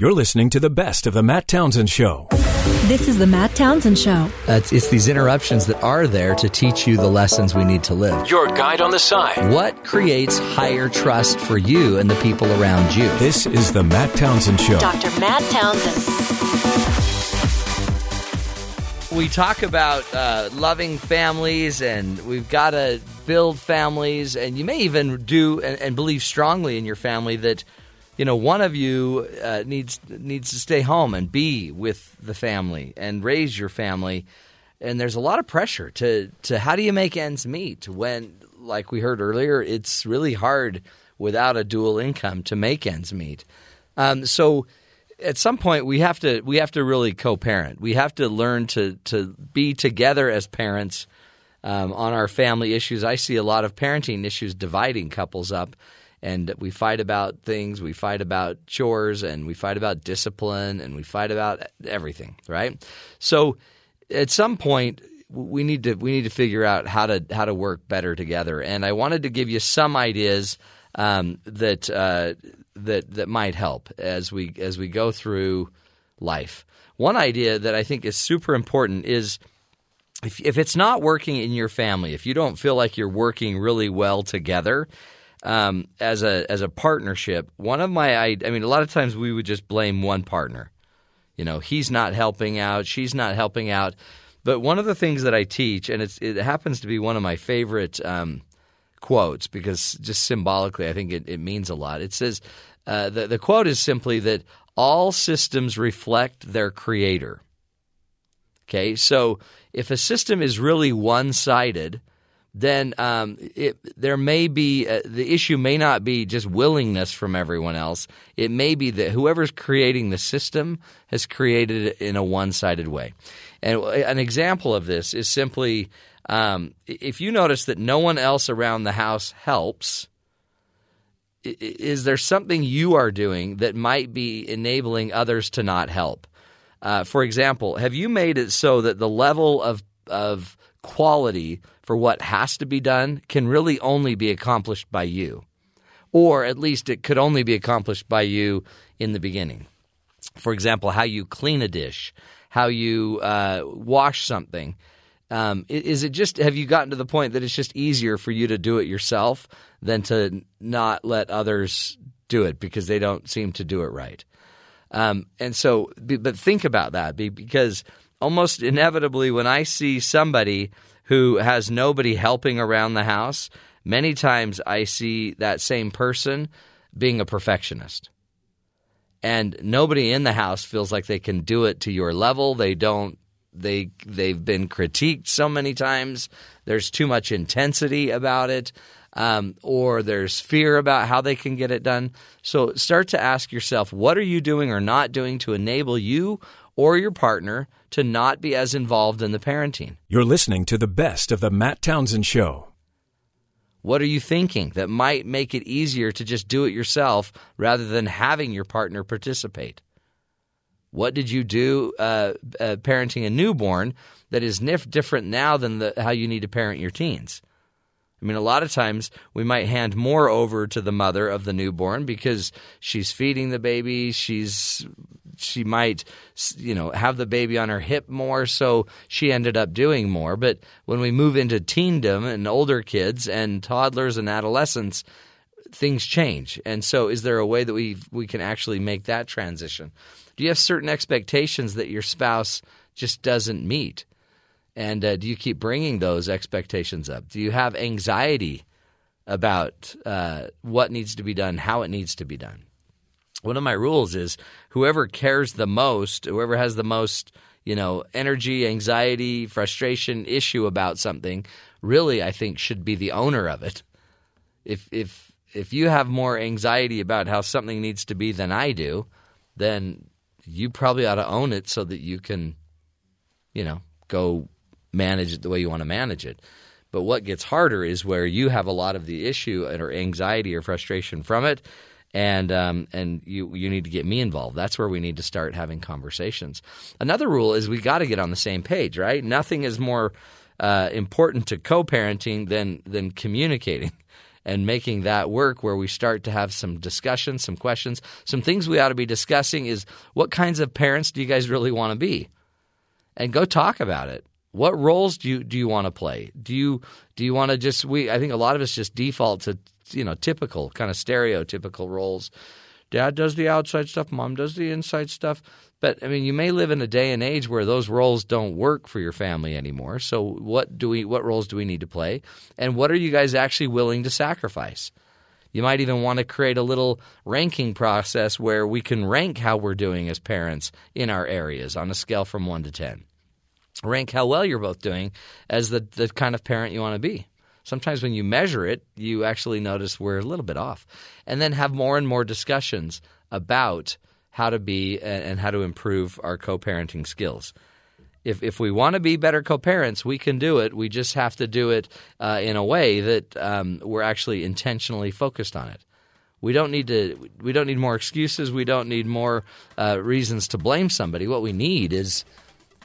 You're listening to the best of the Matt Townsend Show. This is the Matt Townsend Show. It's, it's these interruptions that are there to teach you the lessons we need to live. Your guide on the side. What creates higher trust for you and the people around you? This is the Matt Townsend Show. Dr. Matt Townsend. We talk about uh, loving families and we've got to build families, and you may even do and, and believe strongly in your family that you know, one of you uh, needs needs to stay home and be with the family and raise your family. And there's a lot of pressure to to how do you make ends meet when, like we heard earlier, it's really hard without a dual income to make ends meet. Um, so at some point we have to we have to really co-parent. We have to learn to to be together as parents um, on our family issues. I see a lot of parenting issues dividing couples up and we fight about things. We fight about chores, and we fight about discipline, and we fight about everything. Right. So, at some point, we need to we need to figure out how to how to work better together. And I wanted to give you some ideas um, that uh, that that might help as we as we go through life. One idea that I think is super important is if, if it's not working in your family, if you don't feel like you're working really well together, um, as a as a partnership, one of my I, I mean, a lot of times we would just blame one partner. You know, he's not helping out, she's not helping out. But one of the things that I teach, and it's it happens to be one of my favorite um, quotes because just symbolically, I think it, it means a lot. It says uh, the the quote is simply that all systems reflect their creator. Okay, so if a system is really one sided, then um, it, there may be uh, the issue may not be just willingness from everyone else. It may be that whoever's creating the system has created it in a one-sided way. And an example of this is simply um, if you notice that no one else around the house helps. Is there something you are doing that might be enabling others to not help? Uh, for example, have you made it so that the level of of quality for what has to be done can really only be accomplished by you. Or at least it could only be accomplished by you in the beginning. For example, how you clean a dish, how you uh, wash something. Um, is it just have you gotten to the point that it's just easier for you to do it yourself than to not let others do it because they don't seem to do it right? Um, and so, but think about that because almost inevitably when I see somebody who has nobody helping around the house, many times I see that same person being a perfectionist. And nobody in the house feels like they can do it to your level. They don't they they've been critiqued so many times. There's too much intensity about it. Um, or there's fear about how they can get it done. So start to ask yourself, what are you doing or not doing to enable you or your partner to not be as involved in the parenting. You're listening to the best of the Matt Townsend Show. What are you thinking that might make it easier to just do it yourself rather than having your partner participate? What did you do uh, uh, parenting a newborn that is nif- different now than the, how you need to parent your teens? I mean, a lot of times we might hand more over to the mother of the newborn because she's feeding the baby. She's she might you know have the baby on her hip more, so she ended up doing more. But when we move into teendom and older kids and toddlers and adolescents, things change. And so, is there a way that we we can actually make that transition? Do you have certain expectations that your spouse just doesn't meet? And uh, do you keep bringing those expectations up? Do you have anxiety about uh, what needs to be done, how it needs to be done? One of my rules is whoever cares the most, whoever has the most, you know, energy, anxiety, frustration, issue about something, really, I think should be the owner of it. If if if you have more anxiety about how something needs to be than I do, then you probably ought to own it so that you can, you know, go manage it the way you want to manage it. But what gets harder is where you have a lot of the issue or anxiety or frustration from it, and um, and you you need to get me involved. That's where we need to start having conversations. Another rule is we got to get on the same page, right? Nothing is more uh, important to co-parenting than than communicating. and making that work where we start to have some discussions, some questions, some things we ought to be discussing is what kinds of parents do you guys really want to be? And go talk about it. What roles do you do you want to play? Do you do you want to just we I think a lot of us just default to you know typical kind of stereotypical roles. Dad does the outside stuff, mom does the inside stuff. But I mean, you may live in a day and age where those roles don't work for your family anymore. So what do we what roles do we need to play? And what are you guys actually willing to sacrifice? You might even want to create a little ranking process where we can rank how we're doing as parents in our areas on a scale from 1 to 10. Rank how well you're both doing as the, the kind of parent you want to be. Sometimes when you measure it, you actually notice we're a little bit off. And then have more and more discussions about how to be and how to improve our co parenting skills. If, if we want to be better co parents, we can do it. We just have to do it uh, in a way that um, we're actually intentionally focused on it. We don't need to. We don't need more excuses. We don't need more uh, reasons to blame somebody. What we need is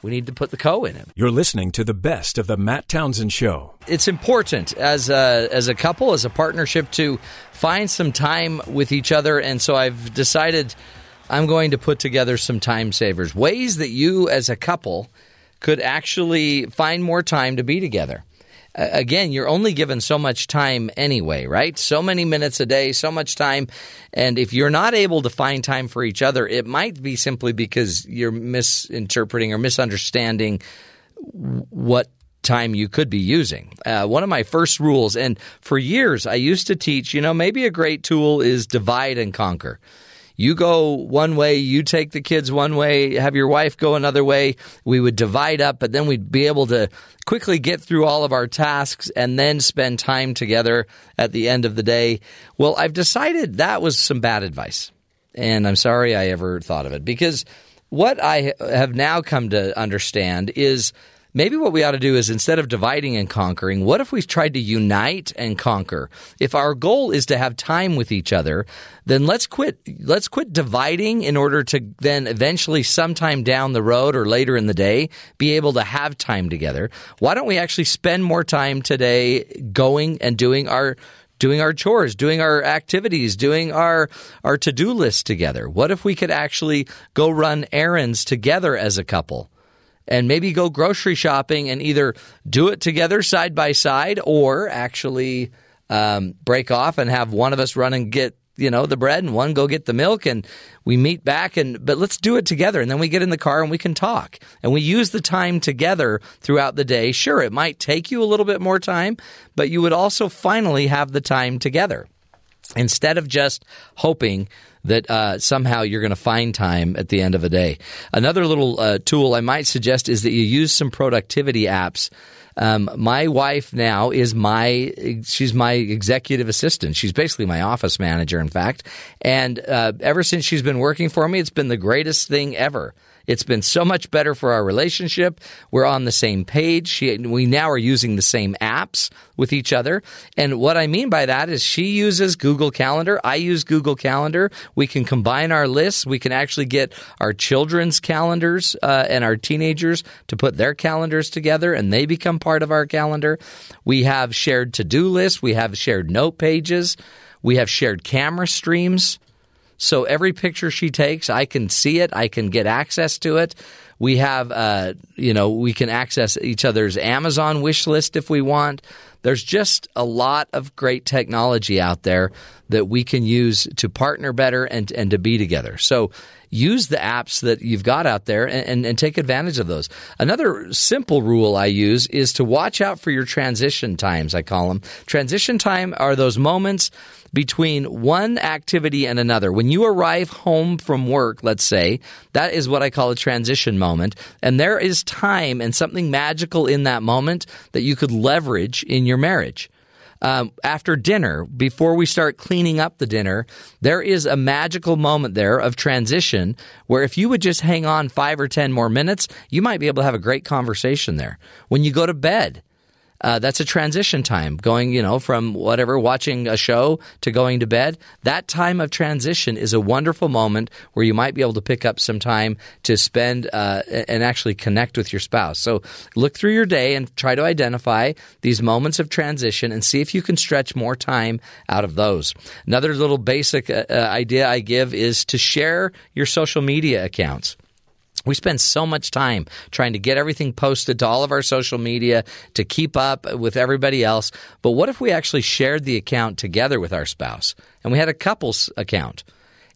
we need to put the co in it. You're listening to the best of the Matt Townsend Show. It's important as a, as a couple, as a partnership, to find some time with each other. And so I've decided I'm going to put together some time savers, ways that you as a couple could actually find more time to be together again, you're only given so much time anyway, right? So many minutes a day, so much time. And if you're not able to find time for each other, it might be simply because you're misinterpreting or misunderstanding what time you could be using. Uh, one of my first rules, and for years I used to teach, you know, maybe a great tool is divide and conquer you go one way, you take the kids one way, have your wife go another way. We would divide up, but then we'd be able to quickly get through all of our tasks and then spend time together at the end of the day. Well, I've decided that was some bad advice. And I'm sorry I ever thought of it because what I have now come to understand is maybe what we ought to do is instead of dividing and conquering, what if we tried to unite and conquer? If our goal is to have time with each other, then let's quit let's quit dividing in order to then eventually sometime down the road or later in the day be able to have time together. Why don't we actually spend more time today going and doing our doing our chores, doing our activities, doing our our to-do list together. What if we could actually go run errands together as a couple? And maybe go grocery shopping and either do it together side by side or actually um, break off and have one of us run and get you know the bread and one go get the milk and we meet back and but let's do it together. And then we get in the car and we can talk and we use the time together throughout the day. Sure it might take you a little bit more time but you would also finally have the time together. Instead of just hoping that uh, somehow you're going to find time at the end of a day. Another little uh, tool I might suggest is that you use some productivity apps. Um, my wife now is my she's my executive assistant. She's basically my office manager, in fact. And uh, ever since she's been working for me, it's been the greatest thing ever. It's been so much better for our relationship. We're on the same page. She, we now are using the same apps with each other. And what I mean by that is she uses Google Calendar. I use Google Calendar. We can combine our lists. We can actually get our children's calendars uh, and our teenagers to put their calendars together and they become part of our calendar. We have shared to do lists. We have shared note pages. We have shared camera streams. So every picture she takes, I can see it. I can get access to it. We have, uh, you know, we can access each other's Amazon wish list if we want. There's just a lot of great technology out there that we can use to partner better and, and to be together. So use the apps that you've got out there and, and, and, take advantage of those. Another simple rule I use is to watch out for your transition times, I call them. Transition time are those moments between one activity and another. When you arrive home from work, let's say, that is what I call a transition moment. And there is time and something magical in that moment that you could leverage in your marriage. Um, after dinner, before we start cleaning up the dinner, there is a magical moment there of transition where if you would just hang on five or 10 more minutes, you might be able to have a great conversation there. When you go to bed, uh, that's a transition time, going you know from whatever watching a show to going to bed. That time of transition is a wonderful moment where you might be able to pick up some time to spend uh, and actually connect with your spouse. So look through your day and try to identify these moments of transition and see if you can stretch more time out of those. Another little basic uh, uh idea I give is to share your social media accounts. We spend so much time trying to get everything posted to all of our social media to keep up with everybody else. But what if we actually shared the account together with our spouse and we had a couple's account?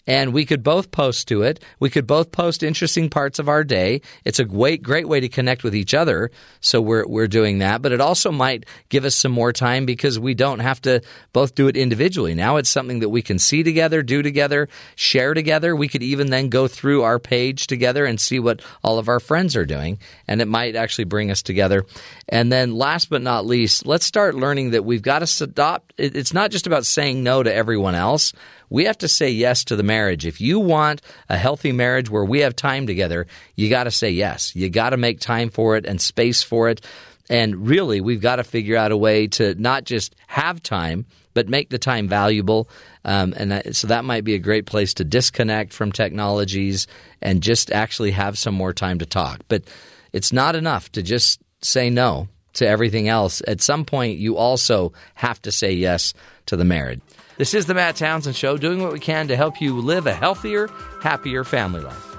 And we could both post to it. We could both post interesting parts of our day. It's a great, great way to connect with each other. So we're, we're doing that. But it also might give us some more time because we don't have to both do it individually. Now it's something that we can see together, do together, share together. We could even then go through our page together and see what all of our friends are doing. And it might actually bring us together. And then last but not least, let's start learning that we've got to adopt. It's not just about saying no to everyone else we have to say yes to the marriage. If you want a healthy marriage where we have time together, you got to say yes. You got to make time for it and space for it. And really, we've got to figure out a way to not just have time, but make the time valuable. Um, and that, so that might be a great place to disconnect from technologies and just actually have some more time to talk. But it's not enough to just say no to everything else. At some point, you also have to say yes to the marriage. This is the Matt Townsend Show, doing what we can to help you live a healthier, happier family life.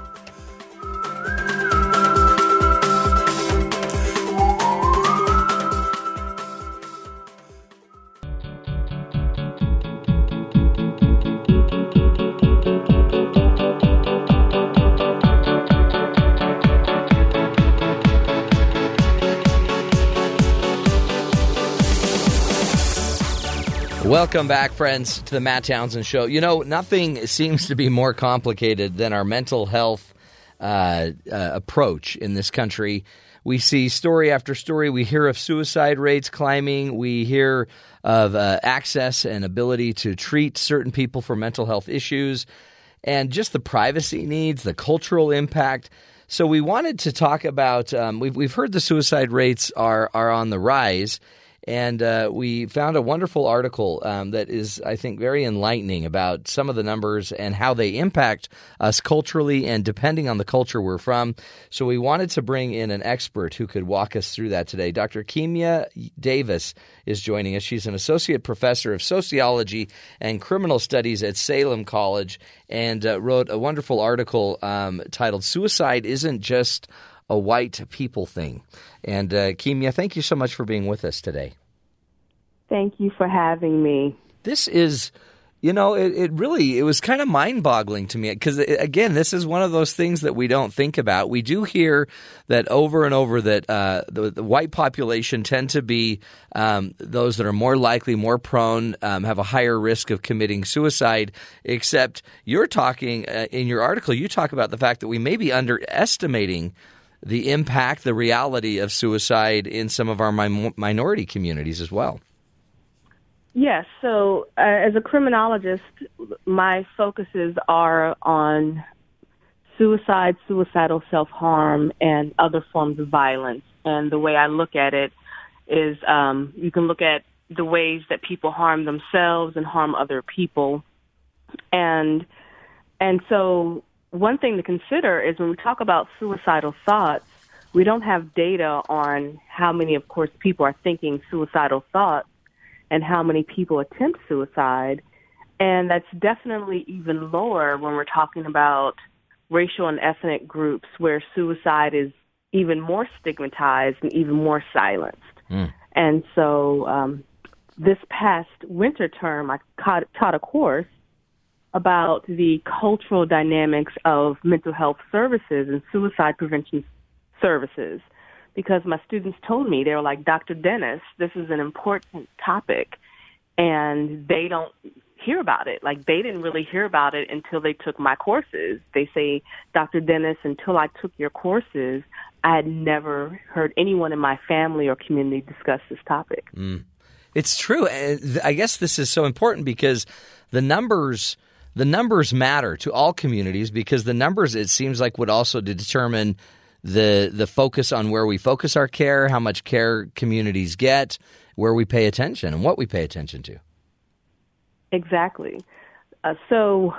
Welcome back, friends, to the Matt Townsend Show. You know, nothing seems to be more complicated than our mental health uh, uh, approach in this country. We see story after story. We hear of suicide rates climbing. We hear of uh, access and ability to treat certain people for mental health issues, and just the privacy needs, the cultural impact. So we wanted to talk about. Um, we've we've heard the suicide rates are are on the rise and uh, we found a wonderful article um, that is, I think, very enlightening about some of the numbers and how they impact us culturally and depending on the culture we're from. So we wanted to bring in an expert who could walk us through that today. Dr. Kimya Davis is joining us. She's an associate professor of sociology and criminal studies at Salem College and uh, wrote a wonderful article um, titled Suicide Isn't Just a White People Thing. And uh, Kimya, thank you so much for being with us today. Thank you for having me. This is, you know, it, it really it was kind of mind boggling to me because again, this is one of those things that we don't think about. We do hear that over and over that uh, the, the, white population tend to be um, those that are more likely, more prone, um, have a higher risk of committing suicide. Except you're talking uh, in your article, you talk about the fact that we may be underestimating the impact, the reality of suicide in some of our mi- minority communities as well. Yes. So, uh, as a criminologist, my focuses are on suicide, suicidal self harm, and other forms of violence. And the way I look at it is um, you can look at the ways that people harm themselves and harm other people. And and so one thing to consider is when we talk about suicidal thoughts, we don't have data on how many, of course, people are thinking suicidal thoughts and how many people attempt suicide. And that's definitely even lower when we're talking about racial and ethnic groups where suicide is even more stigmatized and even more silenced. Mm. And so um, this past winter term, I taught a course about the cultural dynamics of mental health services and suicide prevention services because my students told me they were like Dr. Dennis, this is an important topic and they don't hear about it. Like they didn't really hear about it until they took my courses. They say, Dr. Dennis, until I took your courses, I had never heard anyone in my family or community discuss this topic. Mm. It's true. I guess this is so important because the numbers the numbers matter to all communities because the numbers it seems like would also determine the the focus on where we focus our care, how much care communities get, where we pay attention, and what we pay attention to. Exactly. Uh, so,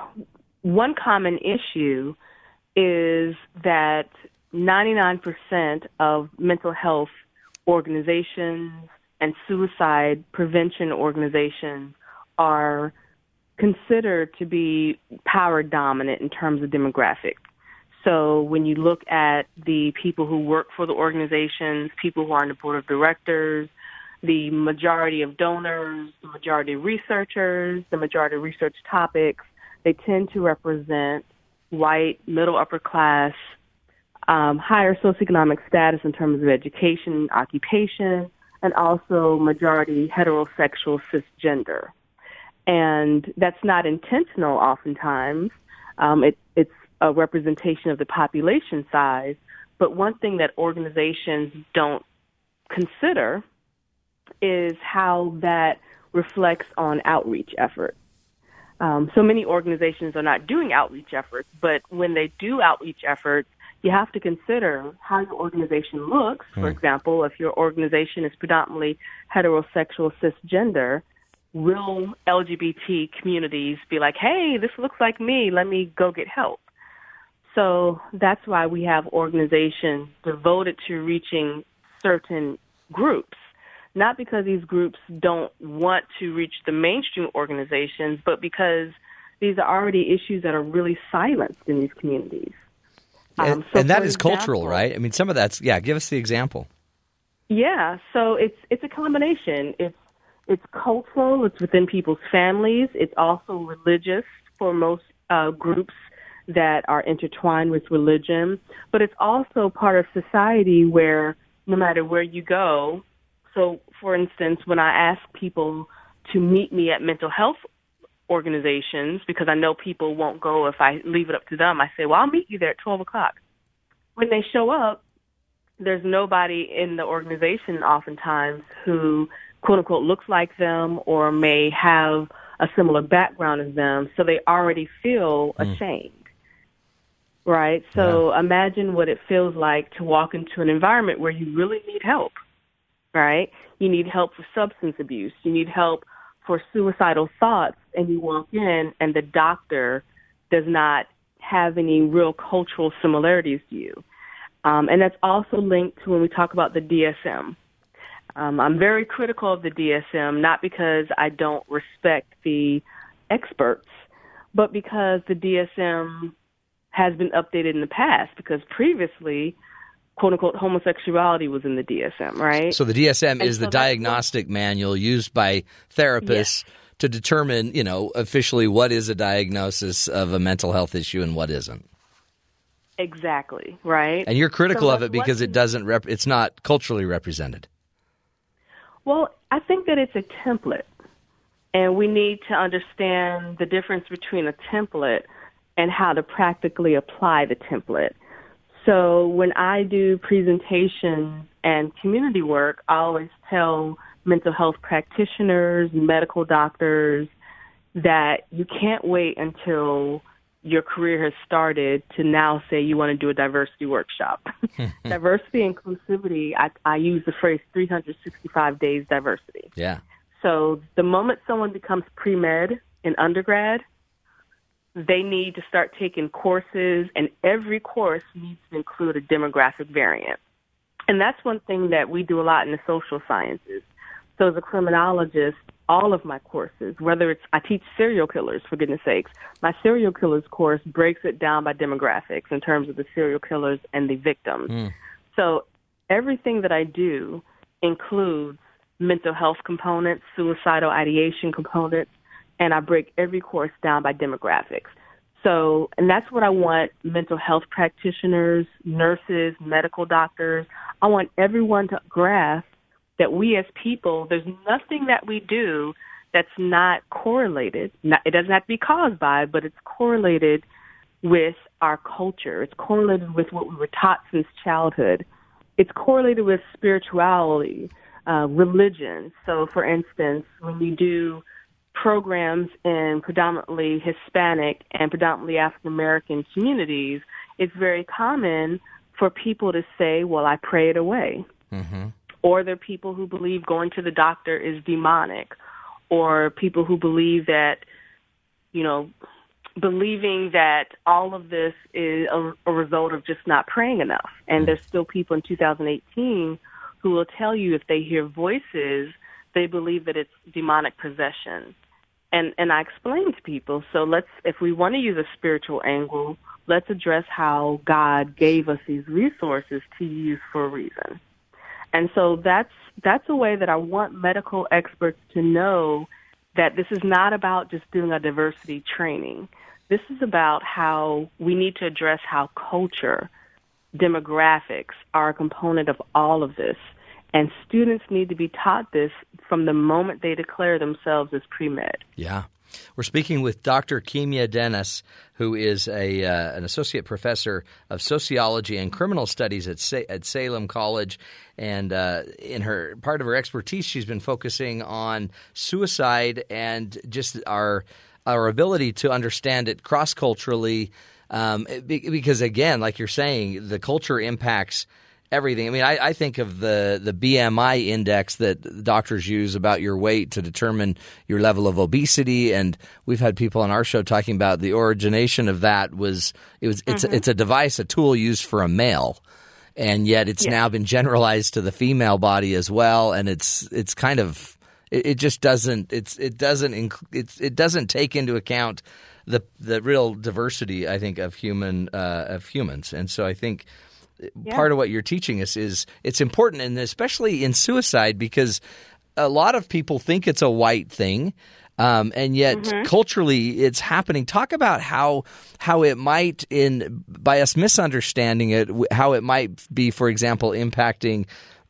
one common issue is that 99% of mental health organizations and suicide prevention organizations are considered to be power dominant in terms of demographic. So when you look at the people who work for the organizations, people who are on the board of directors, the majority of donors, the majority of researchers, the majority of research topics, they tend to represent white, middle upper class, um, higher socioeconomic status in terms of education, occupation, and also majority heterosexual cisgender. And that's not intentional oftentimes. Um, it, it's a representation of the population size. But one thing that organizations don't consider is how that reflects on outreach efforts. Um, so many organizations are not doing outreach efforts, but when they do outreach efforts, you have to consider how your organization looks. For mm. example, if your organization is predominantly heterosexual cisgender, will LGBT communities be like, hey, this looks like me, let me go get help? So that's why we have organizations devoted to reaching certain groups. Not because these groups don't want to reach the mainstream organizations, but because these are already issues that are really silenced in these communities. Um, and, so and that is example, cultural, right? I mean, some of that's yeah. Give us the example. Yeah, so it's it's a combination. It's it's cultural. It's within people's families. It's also religious for most uh, groups that are intertwined with religion. But it's also part of society where no matter where you go. So, for instance, when I ask people to meet me at mental health organizations because I know people won't go if I leave it up to them. I say, well, I'll meet you there at 12 o'clock. When they show up, there's nobody in the organization oftentimes who, quote unquote, looks like them or may have a similar background as them, so they already feel mm. ashamed. Right? So yeah. imagine what it feels like to walk into an environment where you really need help. Right? You need help for substance abuse. You need help for suicidal thoughts and you walk in and the doctor does not have any real cultural similarities to you. Um, and that's also linked to when we talk about the DSM. Um, I'm very critical of the DSM, not because I don't respect the experts, but because the DSM has been updated in the past. Because previously, quote unquote homosexuality was in the DSM, right? So the DSM and is so the diagnostic manual used by therapists to determine, you know, officially what is a diagnosis of a mental health issue and what isn't. Exactly, right? And you're critical so of it because it doesn't rep- it's not culturally represented. Well, I think that it's a template. And we need to understand the difference between a template and how to practically apply the template. So when I do presentations and community work, I always tell mental health practitioners, medical doctors, that you can't wait until your career has started to now say you want to do a diversity workshop. diversity inclusivity, I, I use the phrase 365 days diversity. Yeah. So the moment someone becomes pre med in undergrad, they need to start taking courses, and every course needs to include a demographic variant. And that's one thing that we do a lot in the social sciences. So, as a criminologist, all of my courses, whether it's I teach serial killers, for goodness sakes, my serial killers course breaks it down by demographics in terms of the serial killers and the victims. Mm. So, everything that I do includes mental health components, suicidal ideation components, and I break every course down by demographics. So, and that's what I want mental health practitioners, nurses, medical doctors. I want everyone to grasp that we as people, there's nothing that we do that's not correlated. It doesn't have to be caused by, but it's correlated with our culture. It's correlated with what we were taught since childhood. It's correlated with spirituality, uh, religion. So, for instance, when we do programs in predominantly Hispanic and predominantly African American communities, it's very common for people to say, well, I pray it away. Mm-hmm. Or there are people who believe going to the doctor is demonic. Or people who believe that, you know, believing that all of this is a, a result of just not praying enough. And there's still people in 2018 who will tell you if they hear voices, they believe that it's demonic possession. And and I explain to people, so let's if we want to use a spiritual angle, let's address how God gave us these resources to use for a reason. And so that's that's a way that I want medical experts to know that this is not about just doing a diversity training. This is about how we need to address how culture, demographics are a component of all of this. And students need to be taught this from the moment they declare themselves as pre med. Yeah. We're speaking with Dr. Kimya Dennis, who is a uh, an associate professor of sociology and criminal studies at Sa- at Salem College, and uh, in her part of her expertise, she's been focusing on suicide and just our our ability to understand it cross culturally. Um, because again, like you're saying, the culture impacts everything. I mean, I, I, think of the the BMI index that doctors use about your weight to determine your level of obesity, and we've had people on our show talking about the origination of that was it was it's mm-hmm. it's a device, a tool used for a male. And yet, it's yeah. now been generalized to the female body as well, and it's it's kind of it, it just doesn't it's it doesn't inc- it's, it doesn't take into account the the real diversity I think of human uh, of humans, and so I think yeah. part of what you're teaching us is it's important, and especially in suicide because a lot of people think it's a white thing. Um, and yet mm-hmm. culturally it's happening. Talk about how how it might in by us misunderstanding it, how it might be, for example, impacting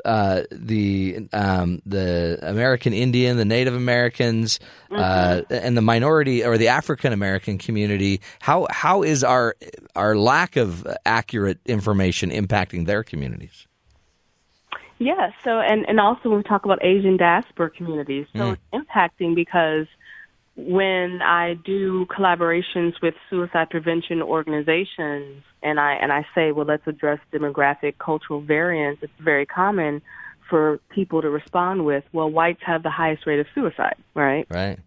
uh, the um, the American Indian, the Native Americans, uh, mm-hmm. and the minority or the African American community. How how is our our lack of accurate information impacting their communities? Yeah. So and and also when we talk about Asian diaspora communities, so mm. it's impacting because when I do collaborations with suicide prevention organizations and I and I say, well, let's address demographic cultural variance, it's very common for people to respond with, well, whites have the highest rate of suicide, right? Right.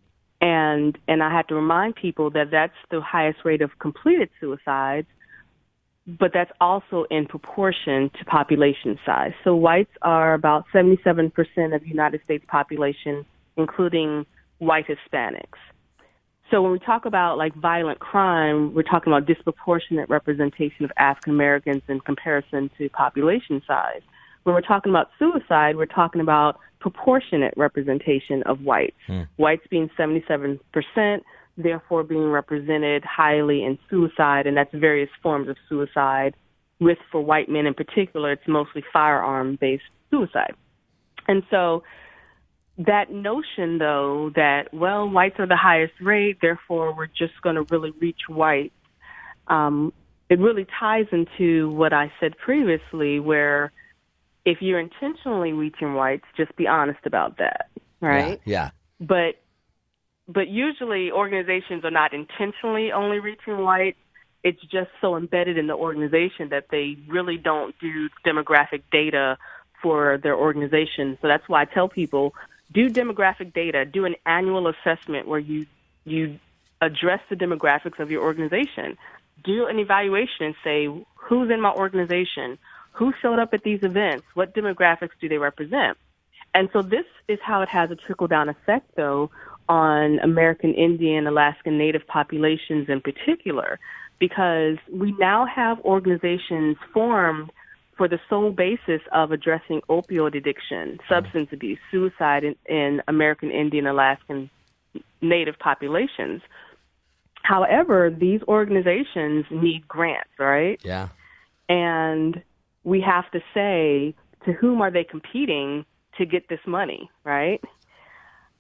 And and I have to remind people that that's the highest rate of completed suicides, but that's also in proportion to population size. So whites are about 77% of the United States population, including white Hispanics. So when we talk about like violent crime, we're talking about disproportionate representation of African Americans in comparison to population size. When we're talking about suicide, we're talking about proportionate representation of whites. Mm. Whites being 77%, therefore being represented highly in suicide, and that's various forms of suicide. With for white men in particular, it's mostly firearm based suicide. And so that notion, though, that, well, whites are the highest rate, therefore we're just going to really reach whites, um, it really ties into what I said previously, where if you're intentionally reaching whites, just be honest about that, right? Yeah. yeah. But but usually organizations are not intentionally only reaching whites. It's just so embedded in the organization that they really don't do demographic data for their organization. So that's why I tell people do demographic data, do an annual assessment where you you address the demographics of your organization. Do an evaluation and say who's in my organization, who showed up at these events, what demographics do they represent. And so this is how it has a trickle down effect though on American Indian, Alaskan Native populations in particular, because we now have organizations formed for the sole basis of addressing opioid addiction, substance abuse, suicide in, in American Indian, Alaskan Native populations. However, these organizations need grants, right? Yeah. And we have to say to whom are they competing to get this money, right?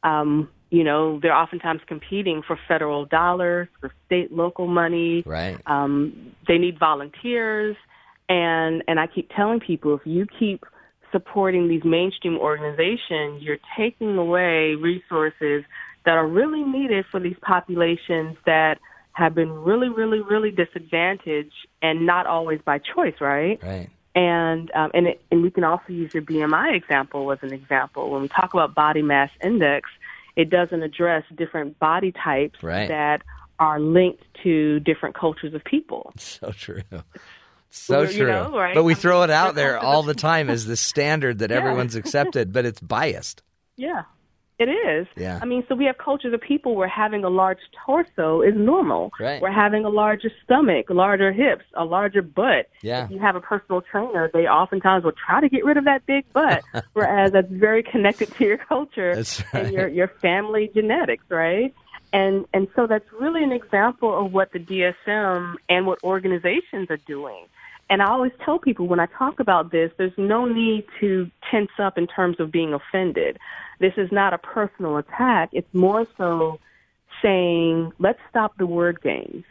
Um, you know, they're oftentimes competing for federal dollars, for state, local money. Right. Um, they need volunteers and and I keep telling people if you keep supporting these mainstream organizations, you're taking away resources that are really needed for these populations that have been really, really, really disadvantaged, and not always by choice, right? Right. And um, and it, and we can also use your BMI example as an example. When we talk about body mass index, it doesn't address different body types Right. that are linked to different cultures of people. So true. So Well, you true. know, right? But we throw it out there all the time as the standard that Yeah. everyone's accepted, but it's biased. Yeah, it is. Yeah. I mean, so we have cultures of people where having a large torso is normal. Right. We're having a larger stomach, larger hips, a larger butt. Yeah. If you have a personal trainer, they oftentimes will try to get rid of that big butt, whereas that's very connected to your culture That's and your your family genetics, right? And and so that's really an example of what the DSM and what organizations are doing. And I always tell people when I talk about this, there's no need to tense up in terms of being offended. This is not a personal attack. It's more so saying, let's stop the word games.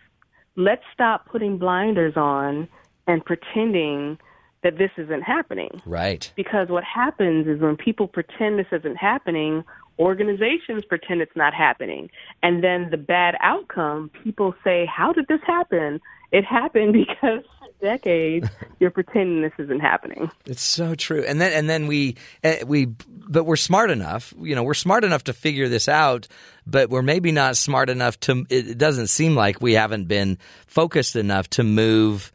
Let's stop putting blinders on and pretending that this isn't happening. Right. Because what happens is when people pretend this isn't happening, organizations pretend it's not happening. And then the bad outcome, people say, How did this happen? It happened because decades you're pretending this isn't happening. It's so true. And then and then we eh, we but we're smart enough, you know, we're smart enough to figure this out, but we're maybe not smart enough to it doesn't seem like we haven't been focused enough to move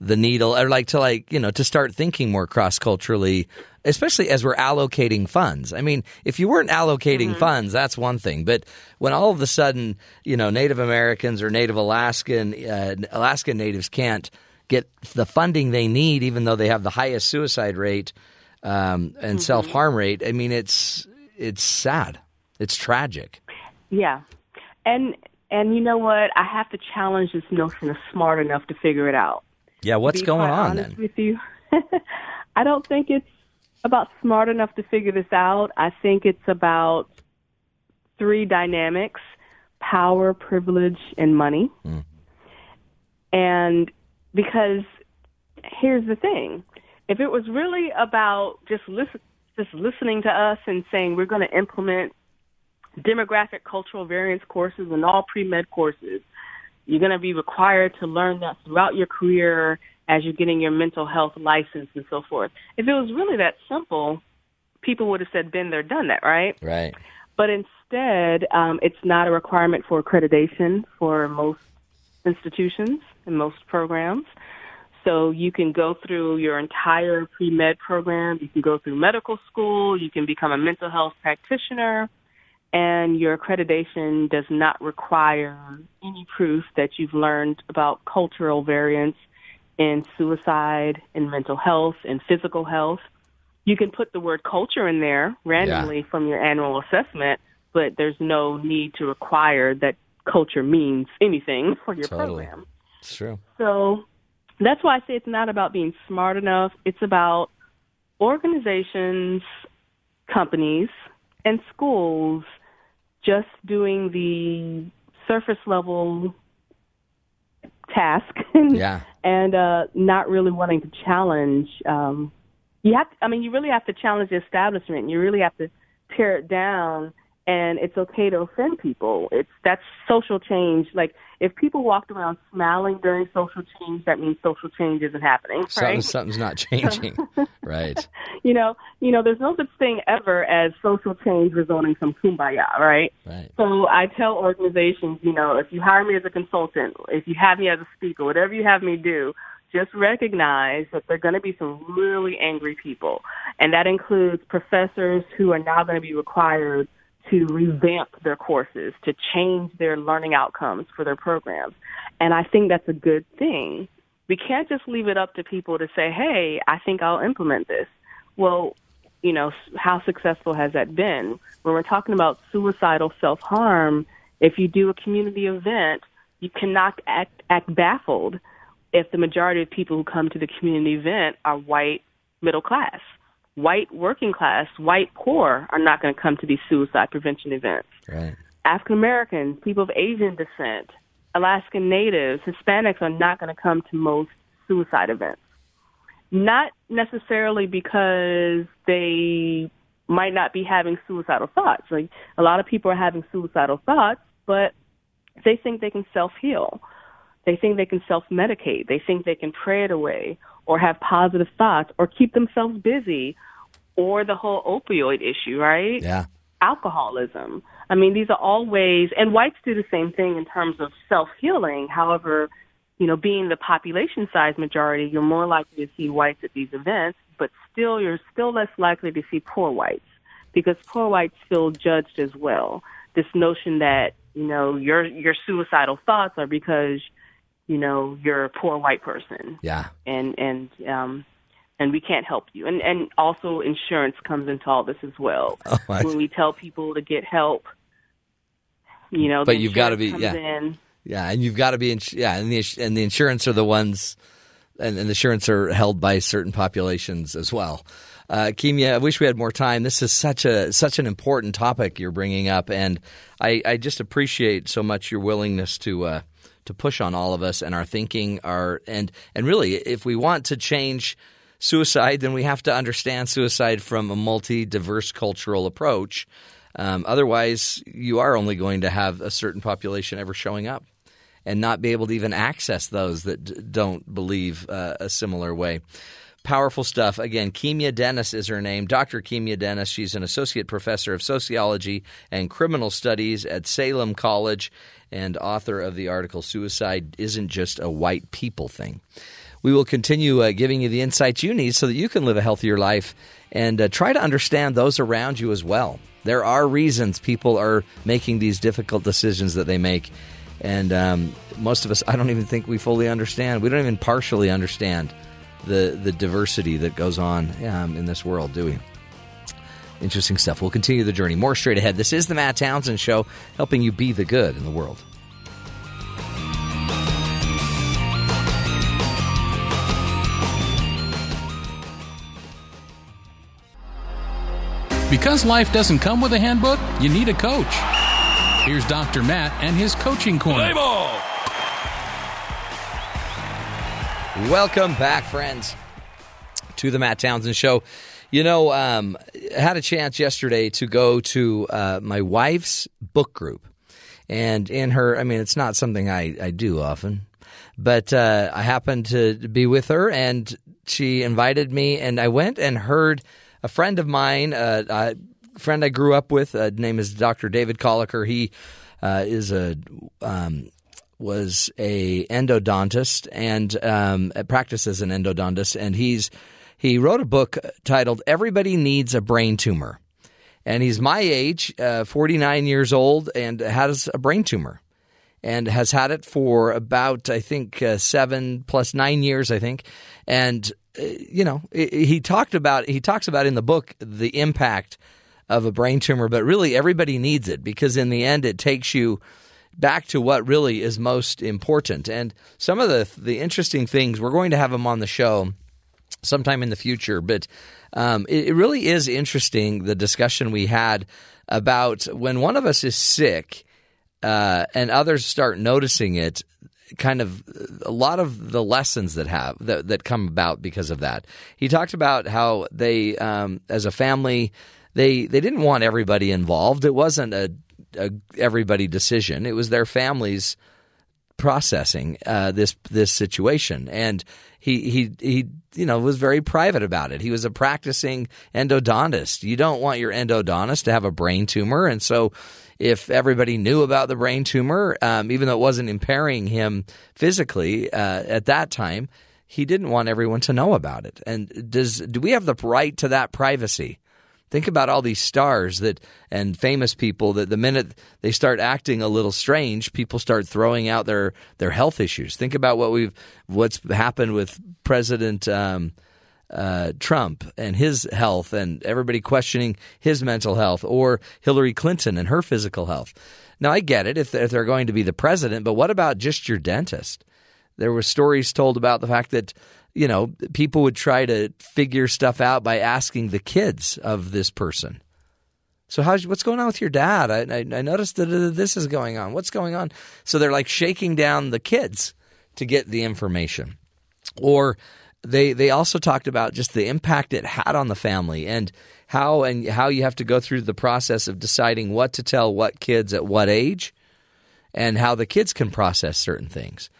the needle or like to like, you know, to start thinking more cross-culturally, especially as we're allocating funds. I mean, if you weren't allocating funds, that's one thing, but when all of a sudden, you know, Native Americans or Native Alaskan uh, Alaskan natives can't get the funding they need, even though they have the highest suicide rate um, and self harm rate. I mean, it's it's sad. It's tragic. Yeah. And and you know what? I have to challenge this notion of smart enough to figure it out. Yeah, what's going on then? With you, I don't think it's about smart enough to figure this out. I think it's about three dynamics: power, privilege, and money. Hmm. And because here's the thing: if it was really about just listen, just listening to us and saying we're going to implement demographic cultural variance courses and all pre-med courses you're going to be required to learn that throughout your career as you're getting your mental health license and so forth. If it was really that simple, people would have said, been there, done that, right? Right. But instead, um, it's not a requirement for accreditation for most institutions and most programs. So you can go through your entire pre med program, you can go through medical school, you can become a mental health practitioner, and your accreditation does not require any proof that you've learned about cultural variance in suicide, in mental health, in physical health. You can put the word culture in there randomly from your annual assessment, but there's no need to require that culture means anything for your Totally. program. It's true. So that's why I say it's not about being smart enough. It's about organizations, companies, and schools just doing the surface level task Yeah. And uh, not really wanting to challenge. Um, you have, to, I mean, you really have to challenge the establishment. You really have to tear it down, and it's okay to offend people. It's that's social change. Like if people walked around smiling during social change, that means social change isn't happening, Something, something's not changing. right. You know, you know, there's no such thing ever as social change resulting from kumbaya, right? Right. So I tell organizations, you know, if you hire me as a consultant, if you have me as a speaker, whatever you have me do, just recognize that there are going to be some really angry people. And that includes professors who are now going to be required to revamp their courses, to change their learning outcomes for their programs. And I think that's a good thing. We can't just leave it up to people to say, hey, I think I'll implement this. Well, you know, how successful has that been? When we're talking about suicidal self harm, if you do a community event, you cannot act, act baffled if the majority of people who come to the community event are white, middle class. White, working class, white, poor are not going to come to these suicide prevention events. Right. African Americans, people of Asian descent, Alaskan Natives, Hispanics are not going to come to most suicide events. Not necessarily because they might not be having suicidal thoughts. Like a lot of people are having suicidal thoughts, but they think they can self heal. They think they can self medicate. They think they can pray it away or have positive thoughts or keep themselves busy or the whole opioid issue, right? Yeah. Alcoholism. I mean, these are all ways, and whites do the same thing in terms of self healing. However, you know, being the population size majority, you're more likely to see whites at these events, but still, you're still less likely to see poor whites because poor whites feel judged as well. This notion that you know your your suicidal thoughts are because you know you're a poor white person. Yeah. And and um and we can't help you. And and also insurance comes into all this as well. Oh, I- when we tell people to get help, you know, But you've gotta be- yeah. in. Yeah, and you've got to be ins- yeah, and the and the insurance are the ones, and, and the insurance are held by certain populations as well. Uh, Kimya, I wish we had more time. This is such a such an important topic you're bringing up, and I, I just appreciate so much your willingness to uh, to push on all of us and our thinking, our and and really, if we want to change suicide, then we have to understand suicide from a multi diverse cultural approach. Um, otherwise, you are only going to have a certain population ever showing up and not be able to even access those that d- don't believe uh, a similar way. Powerful stuff. Again, Kimya Dennis is her name. Dr. Kimya Dennis. She's an associate professor of sociology and criminal studies at Salem College and author of the article Suicide Isn't Just a White People Thing. We will continue uh, giving you the insights you need so that you can live a healthier life and uh, try to understand those around you as well. There are reasons people are making these difficult decisions that they make. And um, most of us, I don't even think we fully understand. We don't even partially understand the, the diversity that goes on um, in this world, do we? Interesting stuff. We'll continue the journey. More straight ahead. This is the Matt Townsend Show, helping you be the good in the world. Because life doesn't come with a handbook, you need a coach. Here's Dr. Matt and his coaching corner. Welcome back, friends, to the Matt Townsend Show. You know, um, I had a chance yesterday to go to uh, my wife's book group. And in her, I mean, it's not something I, I do often, but uh, I happened to be with her and she invited me, and I went and heard a friend of mine, uh, a friend I grew up with, uh, name is Dr. David Colliker. He uh, is a um, was a endodontist and um, as an endodontist, and he's he wrote a book titled "Everybody Needs a Brain Tumor," and he's my age, uh, forty nine years old, and has a brain tumor, and has had it for about I think uh, seven plus nine years, I think, and uh, you know he talked about he talks about in the book the impact of a brain tumor, but really everybody needs it because in the end it takes you back to what really is most important. And some of the the interesting things we're going to have him on the show sometime in the future, but um, it, it really is interesting the discussion we had about when one of us is sick uh, and others start noticing it. Kind of a lot of the lessons that have that, that come about because of that. He talked about how they, um, as a family, they they didn't want everybody involved. It wasn't a, a everybody decision. It was their families processing uh, this this situation, and he he he you know was very private about it. He was a practicing endodontist. You don't want your endodontist to have a brain tumor, and so if everybody knew about the brain tumor, um, even though it wasn't impairing him physically uh, at that time, he didn't want everyone to know about it. And does do we have the right to that privacy? Think about all these stars that and famous people that the minute they start acting a little strange, people start throwing out their their health issues. Think about what we've what's happened with President um, uh, Trump and his health, and everybody questioning his mental health, or Hillary Clinton and her physical health. Now, I get it if they're, if they're going to be the president, but what about just your dentist? There were stories told about the fact that you know people would try to figure stuff out by asking the kids of this person. So how's what's going on with your dad? I, I, I noticed that uh, this is going on. What's going on? So they're like shaking down the kids to get the information, or they they also talked about just the impact it had on the family and how and how you have to go through the process of deciding what to tell what kids at what age and how the kids can process certain things.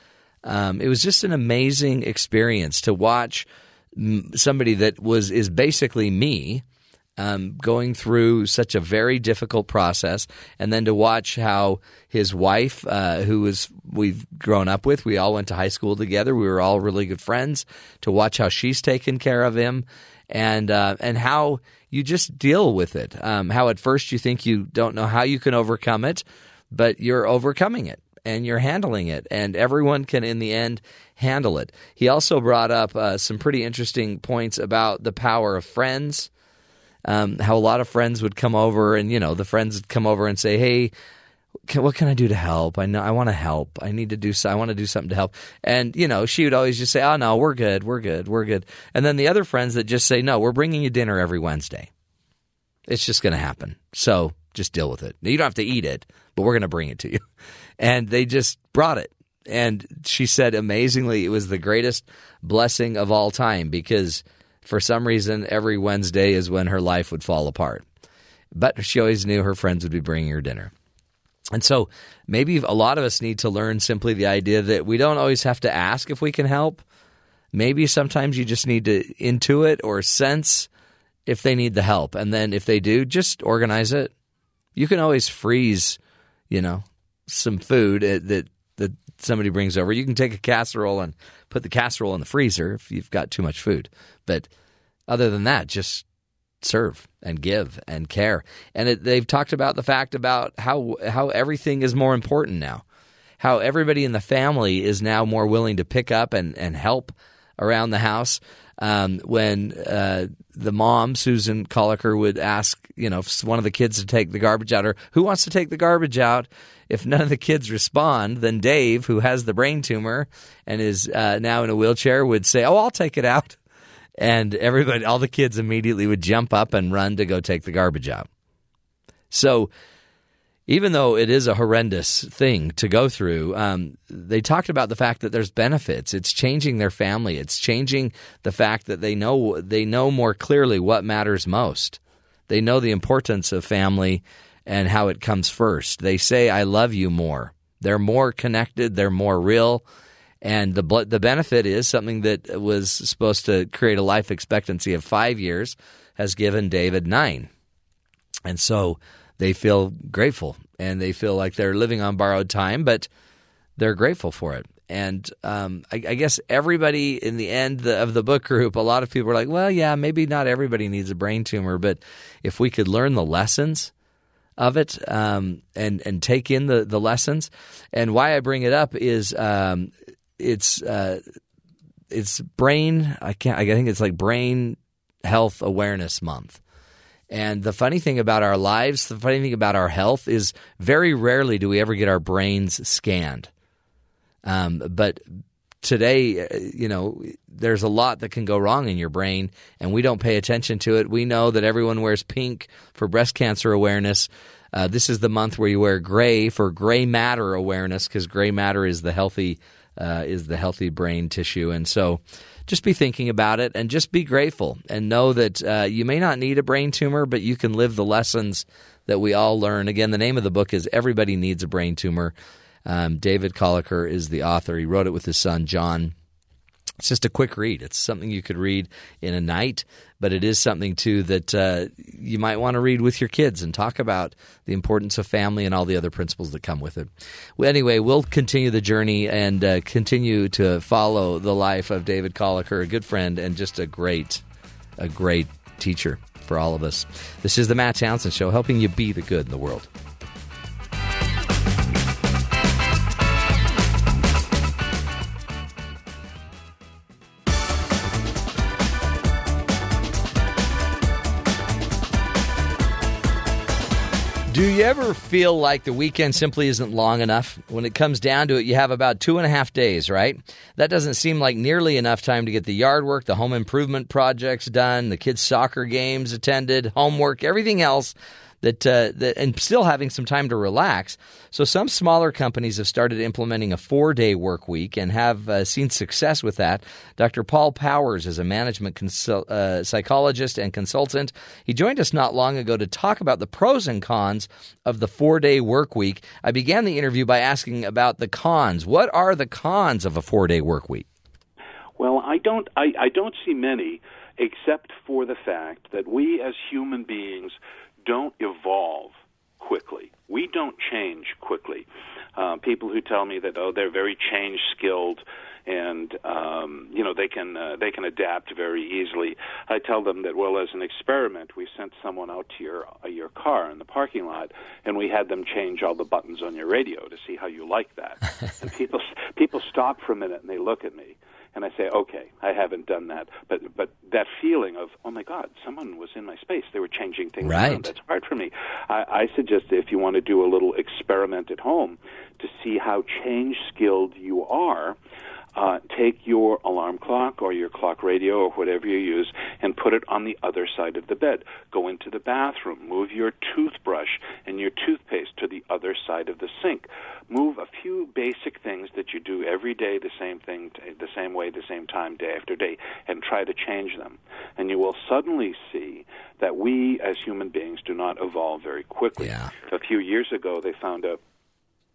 Um, it was just an amazing experience to watch somebody that was is basically me um, going through such a very difficult process, and then to watch how his wife, uh, who was we've grown up with, we all went to high school together, we were all really good friends. To watch how she's taken care of him, and uh, and how you just deal with it. Um, how at first you think you don't know how you can overcome it, but you're overcoming it and you're handling it, and everyone can, in the end, handle it. He also brought up uh, some pretty interesting points about the power of friends. Um, how a lot of friends would come over, and you know, the friends would come over and say, "Hey, can, what can I do to help? I know I want to help. I need to do. I want to do something to help." And you know, she would always just say, "Oh no, we're good. We're good. We're good." And then the other friends that just say, "No, we're bringing you dinner every Wednesday. It's just going to happen. So just deal with it. You don't have to eat it, but we're going to bring it to you." and they just brought it. And she said, amazingly, it was the greatest blessing of all time because for some reason, every Wednesday is when her life would fall apart. But she always knew her friends would be bringing her dinner. And so maybe a lot of us need to learn simply the idea that we don't always have to ask if we can help. Maybe sometimes you just need to intuit or sense if they need the help. And then if they do, just organize it. You can always freeze, you know, some food uh, that that somebody brings over. You can take a casserole and put the casserole in the freezer if you've got too much food. But other than that, just serve and give and care. And it, they've talked about the fact about how how everything is more important now. How everybody in the family is now more willing to pick up and, and help around the house. Um, when uh, the mom, Susan Coliker, would ask, you know, one of the kids to take the garbage out, or who wants to take the garbage out? if none of the kids respond, then Dave, who has the brain tumor and is uh, now in a wheelchair, would say, "Oh, I'll take it out," and everybody, all the kids, immediately would jump up and run to go take the garbage out. So, even though it is a horrendous thing to go through, um, they talked about the fact that there's benefits. It's changing their family. It's changing the fact that they know they know more clearly what matters most. They know the importance of family and how it comes first. They say, I love you more. They're more connected, they're more real. And the the benefit is something that was supposed to create a life expectancy of five years has given David nine. And so they feel grateful and they feel like they're living on borrowed time, but they're grateful for it. And um, I, I, guess everybody in the end of the book group, a lot of people are like, well, yeah, maybe not everybody needs a brain tumor, but if we could learn the lessons of it um, and and take in the the lessons. And why I bring it up is um, it's uh, it's brain. I can't. I think it's like brain health awareness month. And the funny thing about our lives, the funny thing about our health is very rarely do we ever get our brains scanned. Um, but today, uh, you know, there's a lot that can go wrong in your brain, and we don't pay attention to it. We know that everyone wears pink for breast cancer awareness. Uh, this is the month where you wear gray for gray matter awareness because gray matter is the healthy uh, is the healthy brain tissue, and so just be thinking about it and just be grateful and know that uh, you may not need a brain tumor, but you can live the lessons that we all learn. Again, the name of the book is Everybody Needs a Brain Tumor. Um, David Coliker is the author. He wrote it with his son John. It's just a quick read. It's something you could read in a night, but it is something too that uh, you might want to read with your kids and talk about the importance of family and all the other principles that come with it. Well, anyway, we'll continue the journey and uh, continue to follow the life of David Coliker, a good friend and just a great, a great teacher for all of us. This is the Matt Townsend Show, helping you be the good in the world. Do you ever feel like the weekend simply isn't long enough? When it comes down to it, you have about two and a half days, right? That doesn't seem like nearly enough time to get the yard work, the home improvement projects done, the kids' soccer games attended, homework, everything else that, uh, that and still having some time to relax. So some smaller companies have started implementing a four day work week and have uh, seen success with that. Dr. Paul Powers is a management consul- uh, psychologist and consultant. He joined us not long ago to talk about the pros and cons of the four day work week. I began the interview by asking about the cons. What are the cons of a four day work week? Well, I don't. I, I don't see many, except for the fact that we as human beings don't evolve quickly. We don't change quickly. Uh, people who tell me that oh they're very change skilled and um, you know they can uh, they can adapt very easily. I tell them that well, as an experiment, we sent someone out to your uh, your car in the parking lot, and we had them change all the buttons on your radio to see how you like that. and people people stop for a minute and they look at me, and I say, okay, I haven't done that, but but that feeling of oh my God, someone was in my space. They were changing things right. around. That's hard for me. I, I suggest if you want to do a little experiment at home to see how change skilled you are uh, take your alarm clock or your clock radio or whatever you use and put it on the other side of the bed. Go into the bathroom, move your toothbrush and your toothpaste to the other side of the sink. Move a few basic things that you do every day, the same thing, the same way, the same time, day after day, and try to change them. And you will suddenly see that we as human beings do not evolve very quickly. Yeah. A few years ago, they found a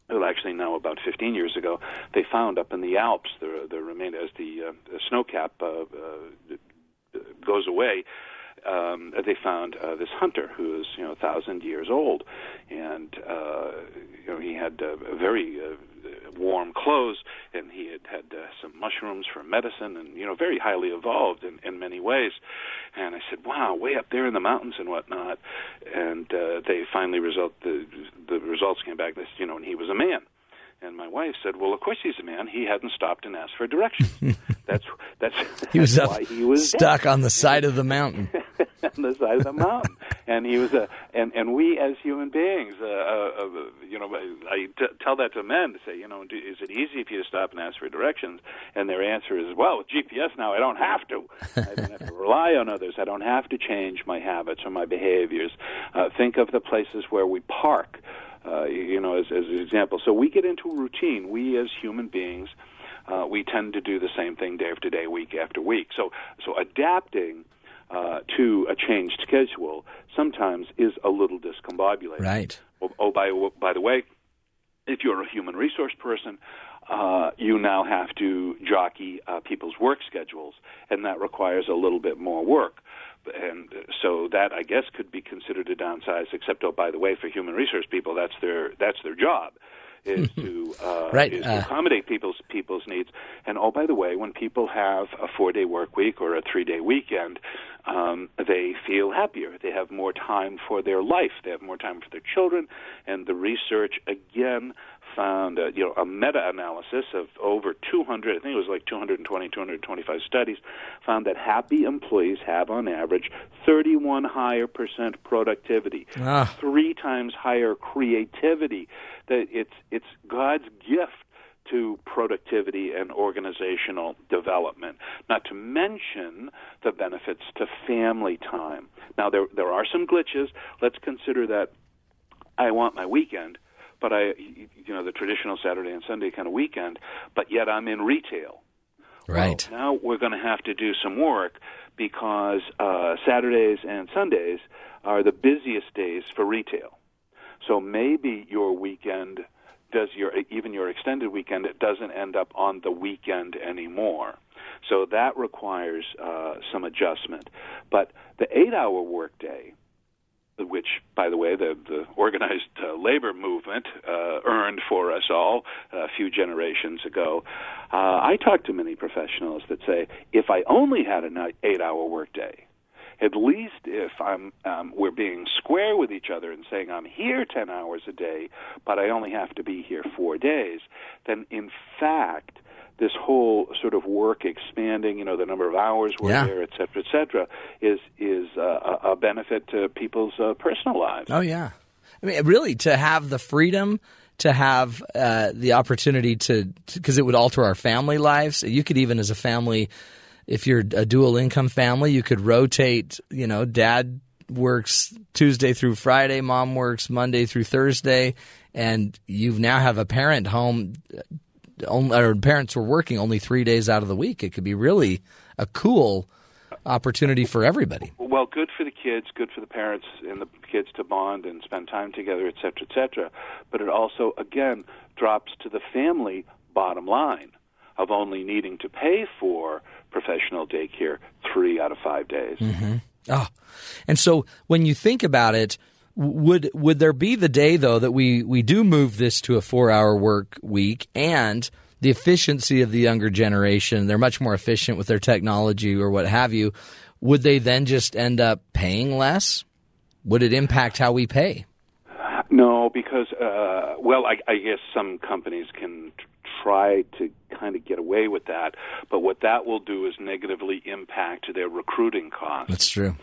well, actually now about 15 years ago, they found up in the Alps the the remainder as the, uh, snow cap uh, uh, goes away. Um, they found uh, this hunter who is you know a thousand years old, and uh, you know he had uh, a very uh, warm clothes, and he had had uh, some mushrooms for medicine, and you know, very highly evolved in, in many ways. And I said, "Wow, way up there in the mountains and whatnot." And uh, they finally result the the results came back. This, you know, and he was a man. And my wife said, "Well, of course he's a man. He hadn't stopped and asked for directions. that's that's, that's he was why he was stuck dead. on the side of the mountain." on the side of the mountain, and he was a and and we as human beings, uh, uh, uh you know, I t- tell that to men to say, you know, do, is it easy for you to stop and ask for directions? And their answer is, well, with GPS now, I don't have to. I don't have to rely on others. I don't have to change my habits or my behaviors. Uh, think of the places where we park. Uh, you know, as, as an example. So we get into a routine. We as human beings, uh, we tend to do the same thing day after day, week after week. So, so adapting uh, to a changed schedule sometimes is a little discombobulated. Right. Oh, oh by by the way, if you're a human resource person, uh, you now have to jockey uh, people's work schedules, and that requires a little bit more work. And so that I guess could be considered a downsize. Except, oh, by the way, for human resource people, that's their that's their job is to uh, right. is uh, to accommodate people's people's needs. And oh, by the way, when people have a four day work week or a three day weekend, um, they feel happier. They have more time for their life. They have more time for their children. And the research again found uh, you know a meta-analysis of over 200 I think it was like 220 225 studies found that happy employees have on average 31 higher percent productivity Ah. 3 times higher creativity that it's it's God's gift to productivity and organizational development. Not to mention the benefits to family time. Now there there are some glitches. Let's consider that I want my weekend, but I you know the traditional Saturday and Sunday kind of weekend, but yet I'm in retail. right. Well, now we're going to have to do some work because uh, Saturdays and Sundays are the busiest days for retail. So maybe your weekend does your even your extended weekend it doesn't end up on the weekend anymore. So that requires uh, some adjustment. But the eight-hour workday, which, by the way, the, the organized uh, labor movement uh, earned for us all a few generations ago, uh, I talk to many professionals that say, if I only had an eight-hour workday, at least if I'm um, we're being square with each other and saying I'm here 10 hours a day, but I only have to be here 4 days, then in fact this whole sort of work expanding, you know, the number of hours we're Yeah. there, et cetera, et cetera, is is uh, a a benefit to people's uh, personal lives. Oh yeah. I mean, really, to have the freedom to have uh, the opportunity to, because it would alter our family lives. You could even, as a family, if you're a dual income family, you could rotate. You know, dad works Tuesday through Friday, mom works Monday through Thursday, and you now have a parent home. uh, or parents were working only three days out of the week. It could be really a cool opportunity for everybody. well, good for the kids, good for the parents and the kids to bond and spend time together, et cetera, et cetera. But it also, again, drops to the family bottom line of only needing to pay for professional daycare three out of five days. Oh, and so when you think about it, would would there be the day though that we we do move this to a four hour work week and the efficiency of the younger generation they're much more efficient with their technology or what have you would they then just end up paying less? Would it impact how we pay? No, because uh, well, I, I guess some companies can try to kind of get away with that, but what that will do is negatively impact their recruiting costs. that's true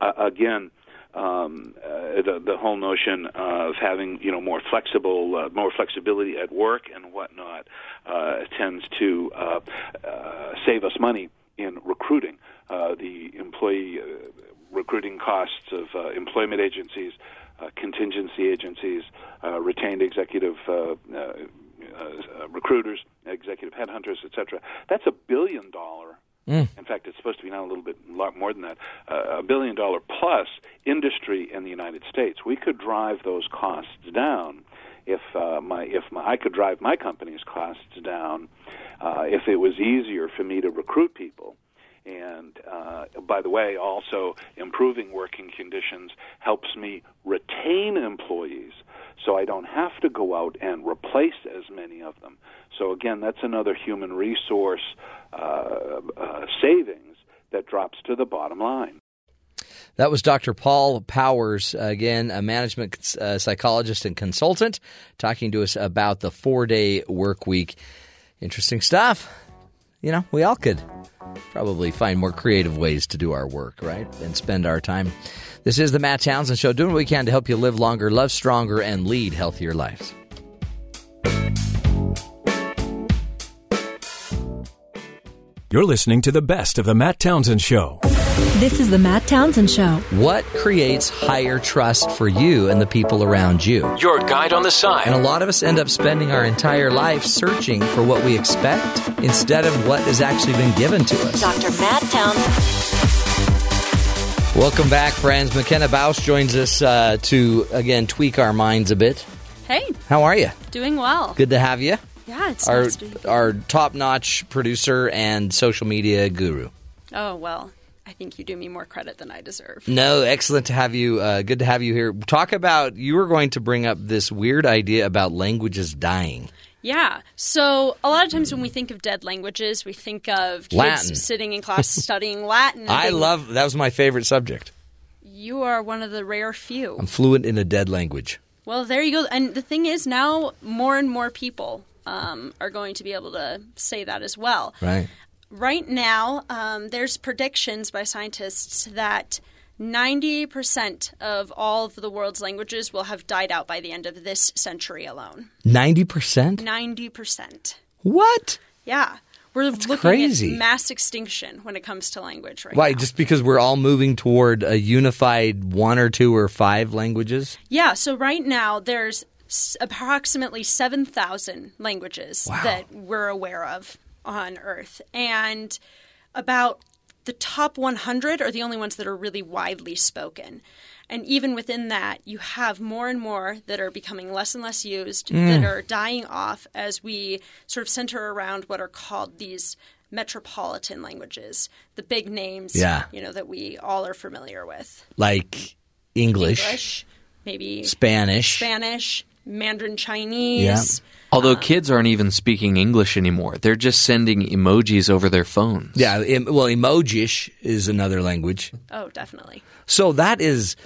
uh, again, um, uh, the the whole notion of having you know more flexible, uh, more flexibility at work and whatnot uh, tends to uh, uh, save us money in recruiting. Uh, the employee uh, recruiting costs of uh, employment agencies, uh, contingency agencies, uh, retained executive. Uh, uh, uh, recruiters, executive headhunters, etc. That's a billion dollar in fact, it's supposed to be now a little bit a lot more than that. Uh, a billion dollar plus industry in the United States. We could drive those costs down if uh, my if my, I could drive my company's costs down uh, if it was easier for me to recruit people. And uh, by the way, also improving working conditions helps me retain employees so I don't have to go out and replace as many of them. So again, that's another human resource uh, uh, savings that drops to the bottom line. That was Dr. Paul Powers, again, a management uh, psychologist and consultant, talking to us about the four day work week. Interesting stuff. You know, we all could probably find more creative ways to do our work, right? And spend our time. This is the Matt Townsend Show, doing what we can to help you live longer, love stronger, and lead healthier lives. You're listening to the best of the Matt Townsend Show. This is the Matt Townsend Show. What creates higher trust for you and the people around you? Your guide on the side. And a lot of us end up spending our entire life searching for what we expect instead of what has actually been given to us. Dr. Matt Townsend. Welcome back, friends. McKenna Baus joins us uh, to, again, tweak our minds a bit. Hey, How are you? doing well. Good to have you. Yeah, it's Our, nice to be our top notch producer and social media guru. Oh, well, I think you do me more credit than I deserve. No, excellent to have you. Uh, good to have you here. Talk about, you were going to bring up this weird idea about languages dying. Yeah. So a lot of times when we think of dead languages, we think of kids Latin. sitting in class studying Latin. I being- love, that was my favorite subject. You are one of the rare few. I'm fluent in a dead language. Well, there you go. And the thing is, now more and more people um, are going to be able to say that as well. Right. Right now, um, there's predictions by scientists that 90% of all of the world's languages will have died out by the end of this century alone. 90%? 90%. What? Yeah. We're looking crazy. at mass extinction when it comes to language right Why? now. Just because we're all moving toward a unified one or two or five languages? Yeah, so right now there's approximately 7,000 languages Wow. that we're aware of on Earth. And about the top 100 are the only ones that are really widely spoken. And even within that, you have more and more that are becoming less and less used, Mm. that are dying off as we sort of center around what are called these metropolitan languages, the big names, Yeah. you know, that we all are familiar with. Like English, English, maybe Spanish. Spanish, Mandarin Chinese. Yeah. Although kids aren't even speaking English anymore, they're just sending emojis over their phones. Yeah, em- well, emojish is another language. Oh, definitely. So that is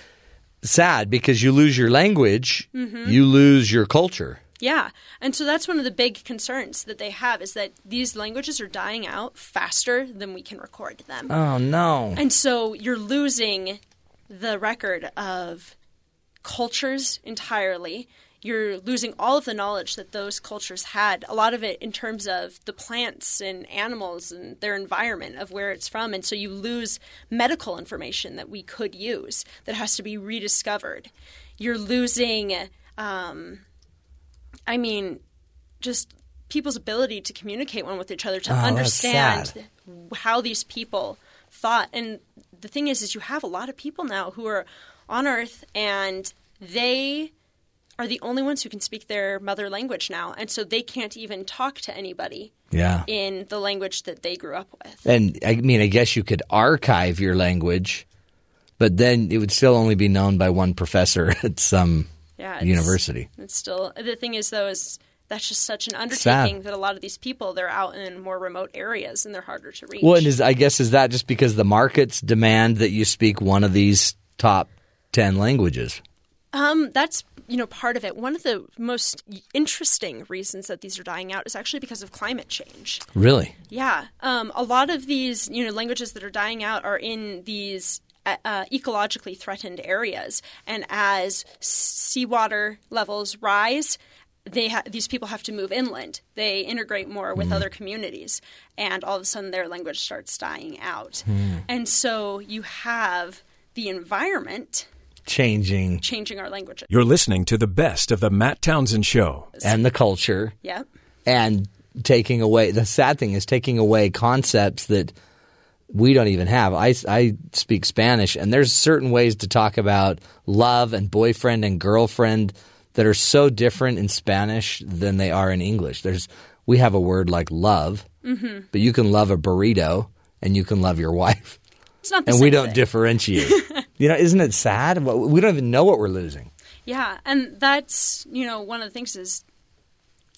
sad because you lose your language, Mm-hmm. you lose your culture. Yeah. And so that's one of the big concerns that they have is that these languages are dying out faster than we can record them. Oh, no. And so you're losing the record of cultures entirely. You're losing all of the knowledge that those cultures had. A lot of it in terms of the plants and animals and their environment of where it's from, and so you lose medical information that we could use that has to be rediscovered. You're losing. Um, I mean, just people's ability to communicate one with each other to Oh, understand how these people thought and the thing is is you have a lot of people now who are on earth and they are the only ones who can speak their mother language now and so they can't even talk to anybody Yeah. in the language that they grew up with And I mean, I guess you could archive your language, but then it would still only be known by one professor at some yeah it's- university. it's still the thing is though is that's just such an undertaking that a lot of these people they're out in more remote areas and they're harder to reach Well, and is I guess is that just because the markets demand that you speak one of these top ten languages? Um, that's you know part of it. One of the most interesting reasons that these are dying out is actually because of climate change. Really? Yeah, um, a lot of these you know languages that are dying out are in these. Uh, uh, ecologically threatened areas, and as seawater levels rise, they ha- these people have to move inland. They integrate more with other communities, and all of a sudden their language starts dying out. And so you have the environment Changing changing our languages. You're listening to the best of the Matt Townsend Show. and the culture Yep. and taking away the sad thing is taking away concepts that we don't even have. I, I speak Spanish, and there's certain ways to talk about love and boyfriend and girlfriend that are so different in Spanish than they are in English. There's we have a word like love, Mm-hmm. but you can love a burrito and you can love your wife, It's not the and same we don't thing. differentiate. you know, isn't it sad? We don't even know what we're losing. Yeah, and that's you know one of the things is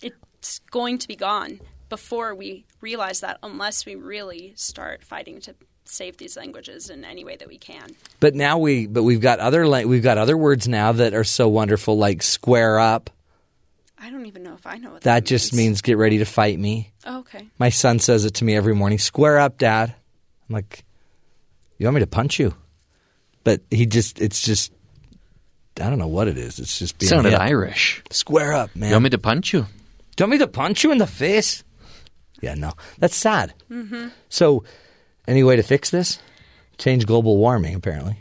it's going to be gone before we realize that, unless we really start fighting to save these languages in any way that we can. But now we, but we've got other we've got other words now that are so wonderful, like square up. I don't even know if I know what That that, just means get ready to fight me. Oh, okay. My son says it to me every morning. Square up, Dad. I'm like, you want me to punch you? But he just, it's just, I don't know what it is. It's just being Sounded hip. Irish. Square up, man. You want me to punch you? Do you want me to punch you in the face? Yeah, no, that's sad. Mm-hmm. So, any way to fix this? Change global warming, apparently.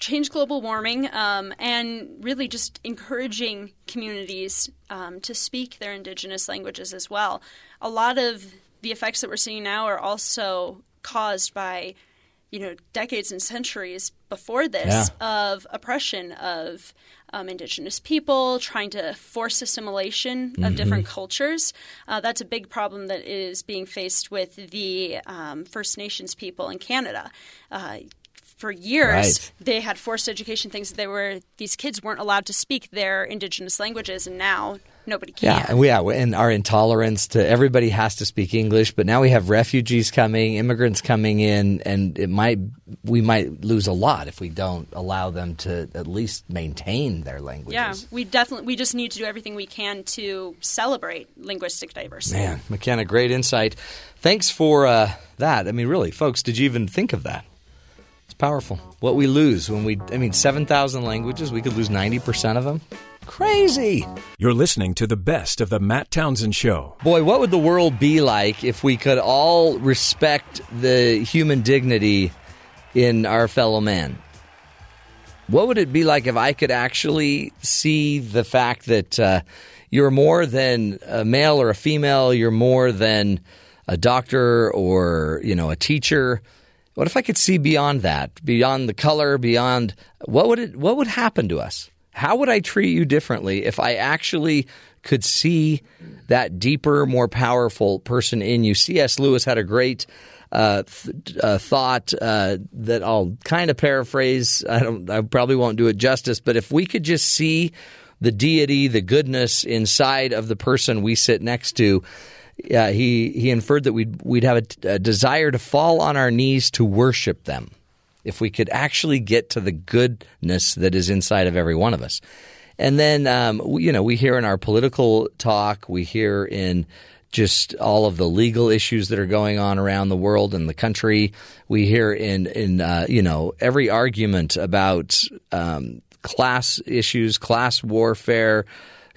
change global warming um, and really just encouraging communities um, to speak their indigenous languages as well. A lot of the effects that we're seeing now are also caused by, you know, decades and centuries before this of oppression of um, indigenous people, trying to force assimilation of different cultures. Uh, that's a big problem that is being faced with the um, First Nations people in Canada. Uh, for years, Right. they had forced education things that they were these kids weren't allowed to speak their indigenous languages, and now nobody can. Yeah, and we, yeah, and our intolerance to everybody has to speak English, but now we have refugees coming, immigrants coming in, and it might we might lose a lot if we don't allow them to at least maintain their languages. Yeah, we definitely we just need to do everything we can to celebrate linguistic diversity. Man, McKenna, great insight. Thanks for uh, that. I mean, really, folks, did you even think of that? Powerful. What we lose when we, I mean, 7,000 languages, we could lose 90% of them. Crazy. You're listening to the best of the Matt Townsend Show. Boy, what would the world be like if we could all respect the human dignity in our fellow man? What would it be like if I could actually see the fact that uh, you're more than a male or a female, you're more than a doctor or you know a teacher? What if I could see beyond that, beyond the color, beyond what would it what would happen to us? How would I treat you differently if I actually could see that deeper, more powerful person in you? C.S. Lewis had a great uh, th- uh, thought uh, that I'll kind of paraphrase. I don't. I probably won't do it justice. But if we could just see the deity, the goodness inside of the person we sit next to, uh, he he inferred that we'd we'd have a, a desire to fall on our knees to worship them. If we could actually get to the goodness that is inside of every one of us, and then um, you know we hear in our political talk, we hear in just all of the legal issues that are going on around the world and the country. We hear in in uh, you know every argument about um, class issues, class warfare,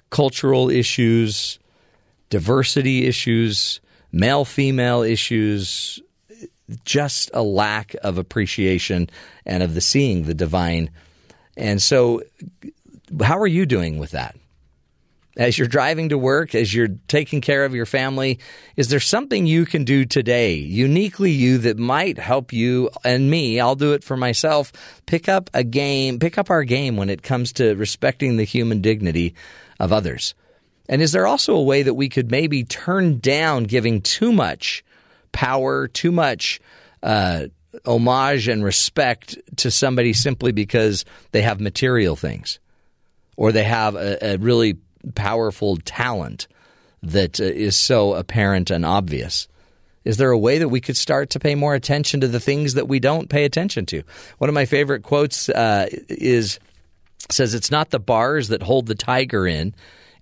cultural issues, diversity issues, male female issues, just a lack of appreciation and of the seeing the divine. And so, how are you doing with that? As you're driving to work, as you're taking care of your family, is there something you can do today, uniquely you, that might help you and me? I'll do it for myself. Pick up a game, pick up our game when it comes to respecting the human dignity of others. And is there also a way that we could maybe turn down giving too much power, too much uh, homage and respect to somebody simply because they have material things or they have a, a really powerful talent that uh, so apparent and obvious? Is there a way that we could start to pay more attention to the things that we don't pay attention to? One of my favorite quotes uh, is says it's not the bars that hold the tiger in,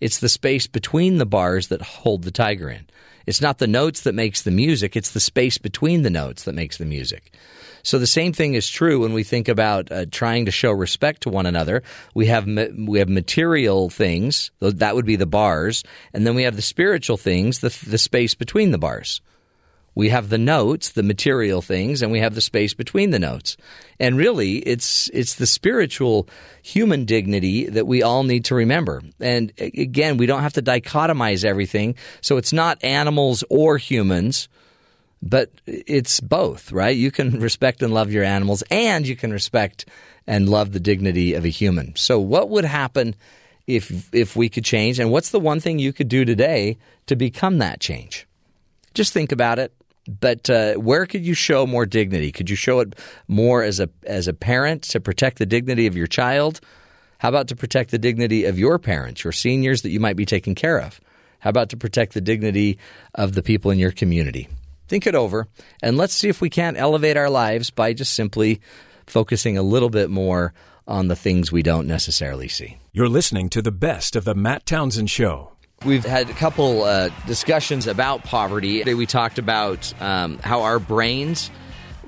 it's the space between the bars that hold the tiger in. It's not the notes that makes the music, it's the space between the notes that makes the music. So the same thing is true when we think about uh, trying to show respect to one another. We have we have material things that would be the bars, and then we have the spiritual things, the the space between the bars. We have the notes, the material things, and we have the space between the notes. And really, it's it's the spiritual human dignity that we all need to remember. And again, we don't have to dichotomize everything. So it's not animals or humans but it's both, right? You can respect and love your animals, and you can respect and love the dignity of a human. So, what would happen if if we could change? And what's the one thing you could do today to become that change? Just think about it. But uh, where could you show more dignity? Could you show it more as a as a parent to protect the dignity of your child? How about to protect the dignity of your parents, your seniors that you might be taking care of? How about to protect the dignity of the people in your community? Think it over, and let's see if we can't elevate our lives by just simply focusing a little bit more on the things we don't necessarily see. You're listening to the best of the Matt Townsend Show. We've had a couple uh, discussions about poverty. We talked about um, how our brains,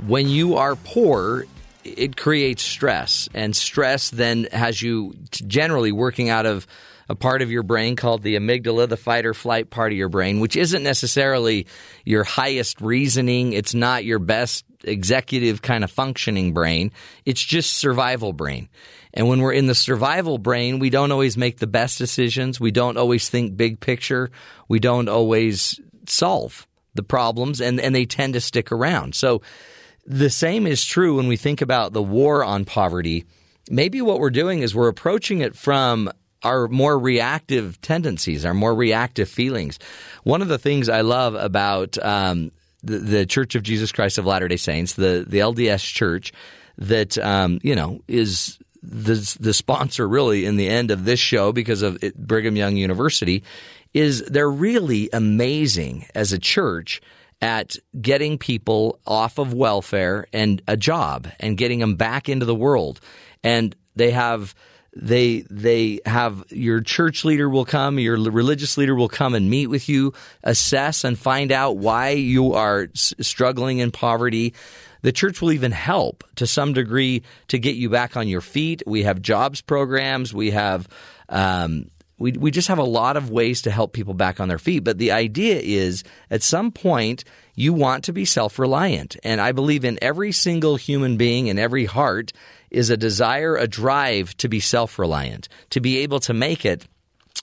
when you are poor, it creates stress, and stress then has you generally working out of a part of your brain called the amygdala, the fight or flight part of your brain, which isn't necessarily your highest reasoning. It's not your best executive kind of functioning brain. It's just survival brain. And when we're in the survival brain, we don't always make the best decisions. We don't always think big picture. We don't always solve the problems, and, and they tend to stick around. So the same is true when we think about the war on poverty. Maybe what we're doing is we're approaching it from our more reactive tendencies, our more reactive feelings. One of the things I love about um, the, the, Church of Jesus Christ of Latter Day Saints, the the LDS Church, that um, you know is the the sponsor really in the end of this show because of it, Brigham Young University, is they're really amazing as a church at getting people off of welfare and a job and getting them back into the world, and they have they they have your church leader will come, your religious leader will come and meet with you, assess and find out why you are struggling in poverty. The church will even help to some degree to get you back on your feet. We have jobs programs. We have um, we we just have a lot of ways to help people back on their feet. But the idea is at some point you want to be self reliant, and I believe in every single human being in every heart is a desire, a drive to be self reliant, to be able to make it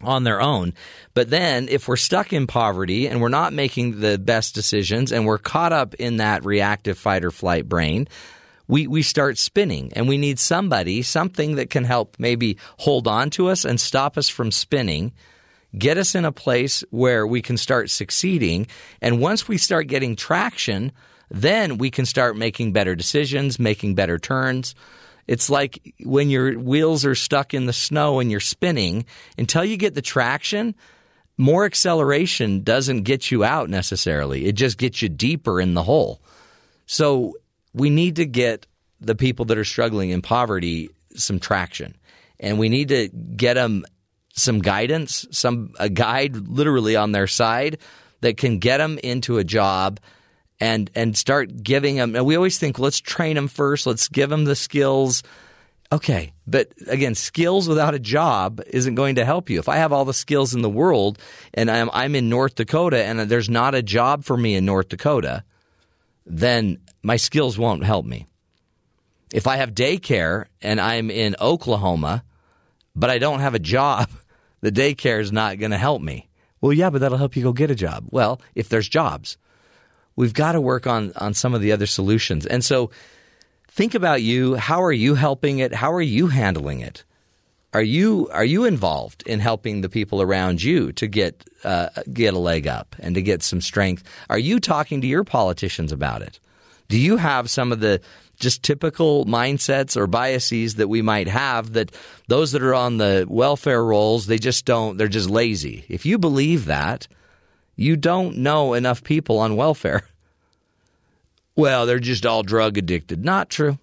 on their own. But then if we're stuck in poverty and we're not making the best decisions and we're caught up in that reactive fight or flight brain, we, we start spinning and we need somebody, something that can help maybe hold on to us and stop us from spinning, get us in a place where we can start succeeding. And once we start getting traction, then we can start making better decisions, making better turns. It's like when your wheels are stuck in the snow and you're spinning until you get the traction. More acceleration doesn't get you out necessarily. It just gets you deeper in the hole. So we need to get the people that are struggling in poverty some traction, and we need to get them some guidance, some a guide literally on their side that can get them into a job and and start giving them. And we always think, let's train them first. Let's give them the skills. Okay, but again, skills without a job isn't going to help you. If I have all the skills in the world and I'm I'm in North Dakota and there's not a job for me in North Dakota, then my skills won't help me. If I have daycare and I'm in Oklahoma, but I don't have a job, the daycare is not going to help me. Well, yeah, but that'll help you go get a job. Well, if there's jobs, we've got to work on on some of the other solutions. And so think about you. How are you helping it? How are you handling it? Are you are you involved in helping the people around you to get uh, get a leg up and to get some strength? Are you talking to your politicians about it? Do you have some of the just typical mindsets or biases that we might have that those that are on the welfare rolls they just don't they're just lazy. If you believe that, you don't know enough people on welfare. Well, they're just all drug addicted. Not true.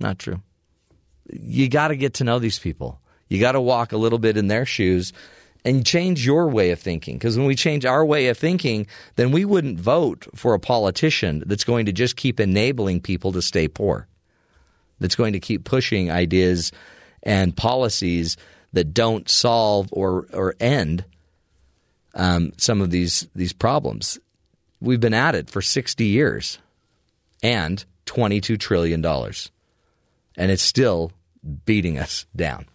Not true. You got to get to know these people. You got to walk a little bit in their shoes and change your way of thinking. Because when we change our way of thinking, then we wouldn't vote for a politician that's going to just keep enabling people to stay poor, that's going to keep pushing ideas and policies that don't solve or, or end um, some of these, these problems. We've been at it for 60 years and $22 trillion. And it's still beating us down.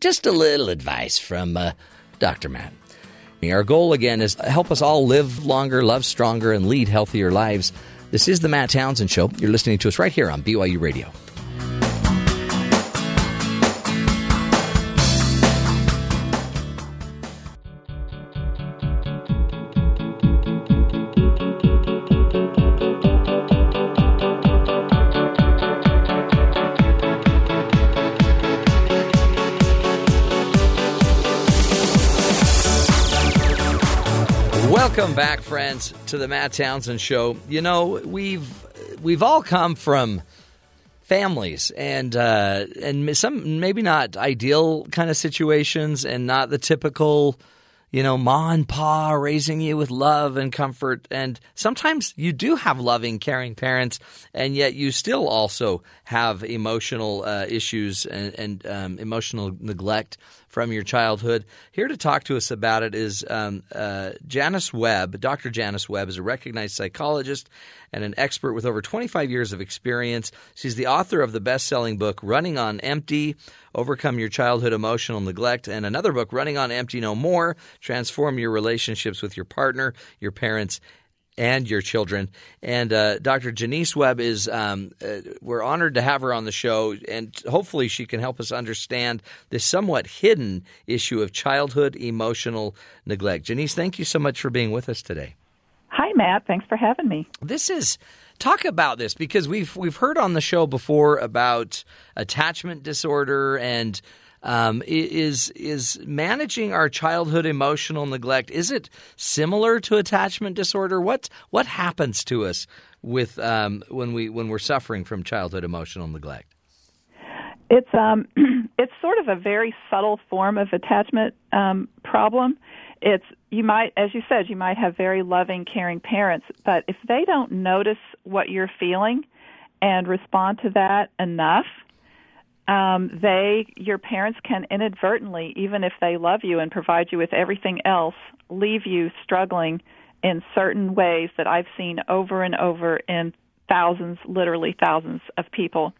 Just a little advice from uh, Dr. Matt. Our goal again is help us all live longer, love stronger, and lead healthier lives. This is the Matt Townsend Show. You're listening to us right here on BYU Radio. Back, friends, to the Matt Townsend Show. You know, we've we've all come from families and uh, and some maybe not ideal kind of situations, and not the typical, you know, ma and pa raising you with love and comfort. And sometimes you do have loving, caring parents, and yet you still also have emotional uh, issues and, and um, emotional neglect from your childhood. Here to talk to us about it is um, uh, Jonice Webb. Dr. Jonice Webb is a recognized psychologist and an expert with over 25 years of experience. She's the author of the best selling book, Running on Empty Overcome Your Childhood Emotional Neglect, and another book, Running on Empty No More Transform Your Relationships with Your Partner, Your Parents, and your children. And uh, Dr. Jonice Webb is, um, uh, we're honored to have her on the show, and hopefully she can help us understand this somewhat hidden issue of childhood emotional neglect. Jonice, thank you so much for being with us today. Hi, Matt. Thanks for having me. This is talk about this because we've we've heard on the show before about attachment disorder and um, is is managing our childhood emotional neglect. Is it similar to attachment disorder? What what happens to us with um, when we when we're suffering from childhood emotional neglect? It's um, it's sort of a very subtle form of attachment um, problem. It's you might, as you said, you might have very loving, caring parents, but if they don't notice what you're feeling and respond to that enough, um, they, your parents can inadvertently, even if they love you and provide you with everything else, leave you struggling in certain ways that I've seen over and over in thousands, literally thousands of people.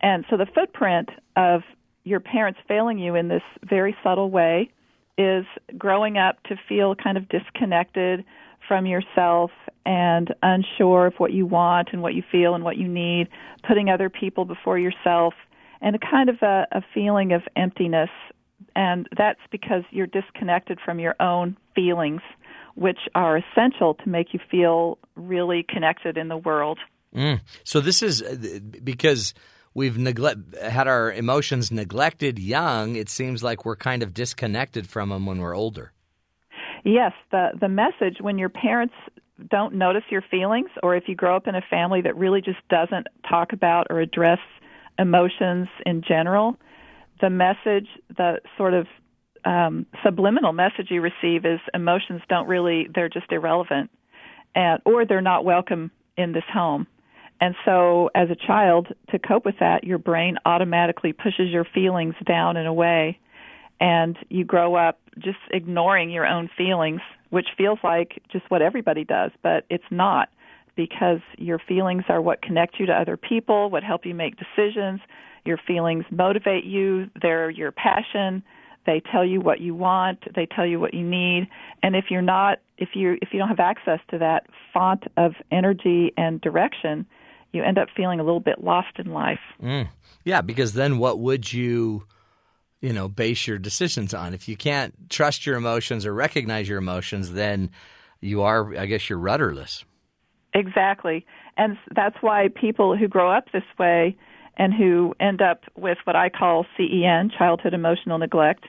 And so the footprint of your parents failing you in this very subtle way is growing up to feel kind of disconnected from yourself and unsure of what you want and what you feel and what you need, putting other people before yourself and a kind of a, a feeling of emptiness. And that's because you're disconnected from your own feelings, which are essential to make you feel really connected in the world. Mm. So this is uh, because we've neglect had our emotions neglected young. It seems like we're kind of disconnected from them when we're older. Yes, the the message when your parents don't notice your feelings, or if you grow up in a family that really just doesn't talk about or address emotions in general, the message, the sort of um, subliminal message you receive is emotions don't really, they're just irrelevant, and, or they're not welcome in this home. And so, as a child, to cope with that, your brain automatically pushes your feelings down and away. And you grow up just ignoring your own feelings, which feels like just what everybody does, but it's not because your feelings are what connect you to other people, what help you make decisions. Your feelings motivate you, they're your passion. They tell you what you want, they tell you what you need. And if you're not if you if you don't have access to that font of energy and direction, you end up feeling a little bit lost in life. Mm. Yeah, because then what would you, you know, base your decisions on? If you can't trust your emotions or recognize your emotions, then you are, I guess, you're rudderless. Exactly. And that's why people who grow up this way and who end up with what I call CEN, childhood emotional neglect,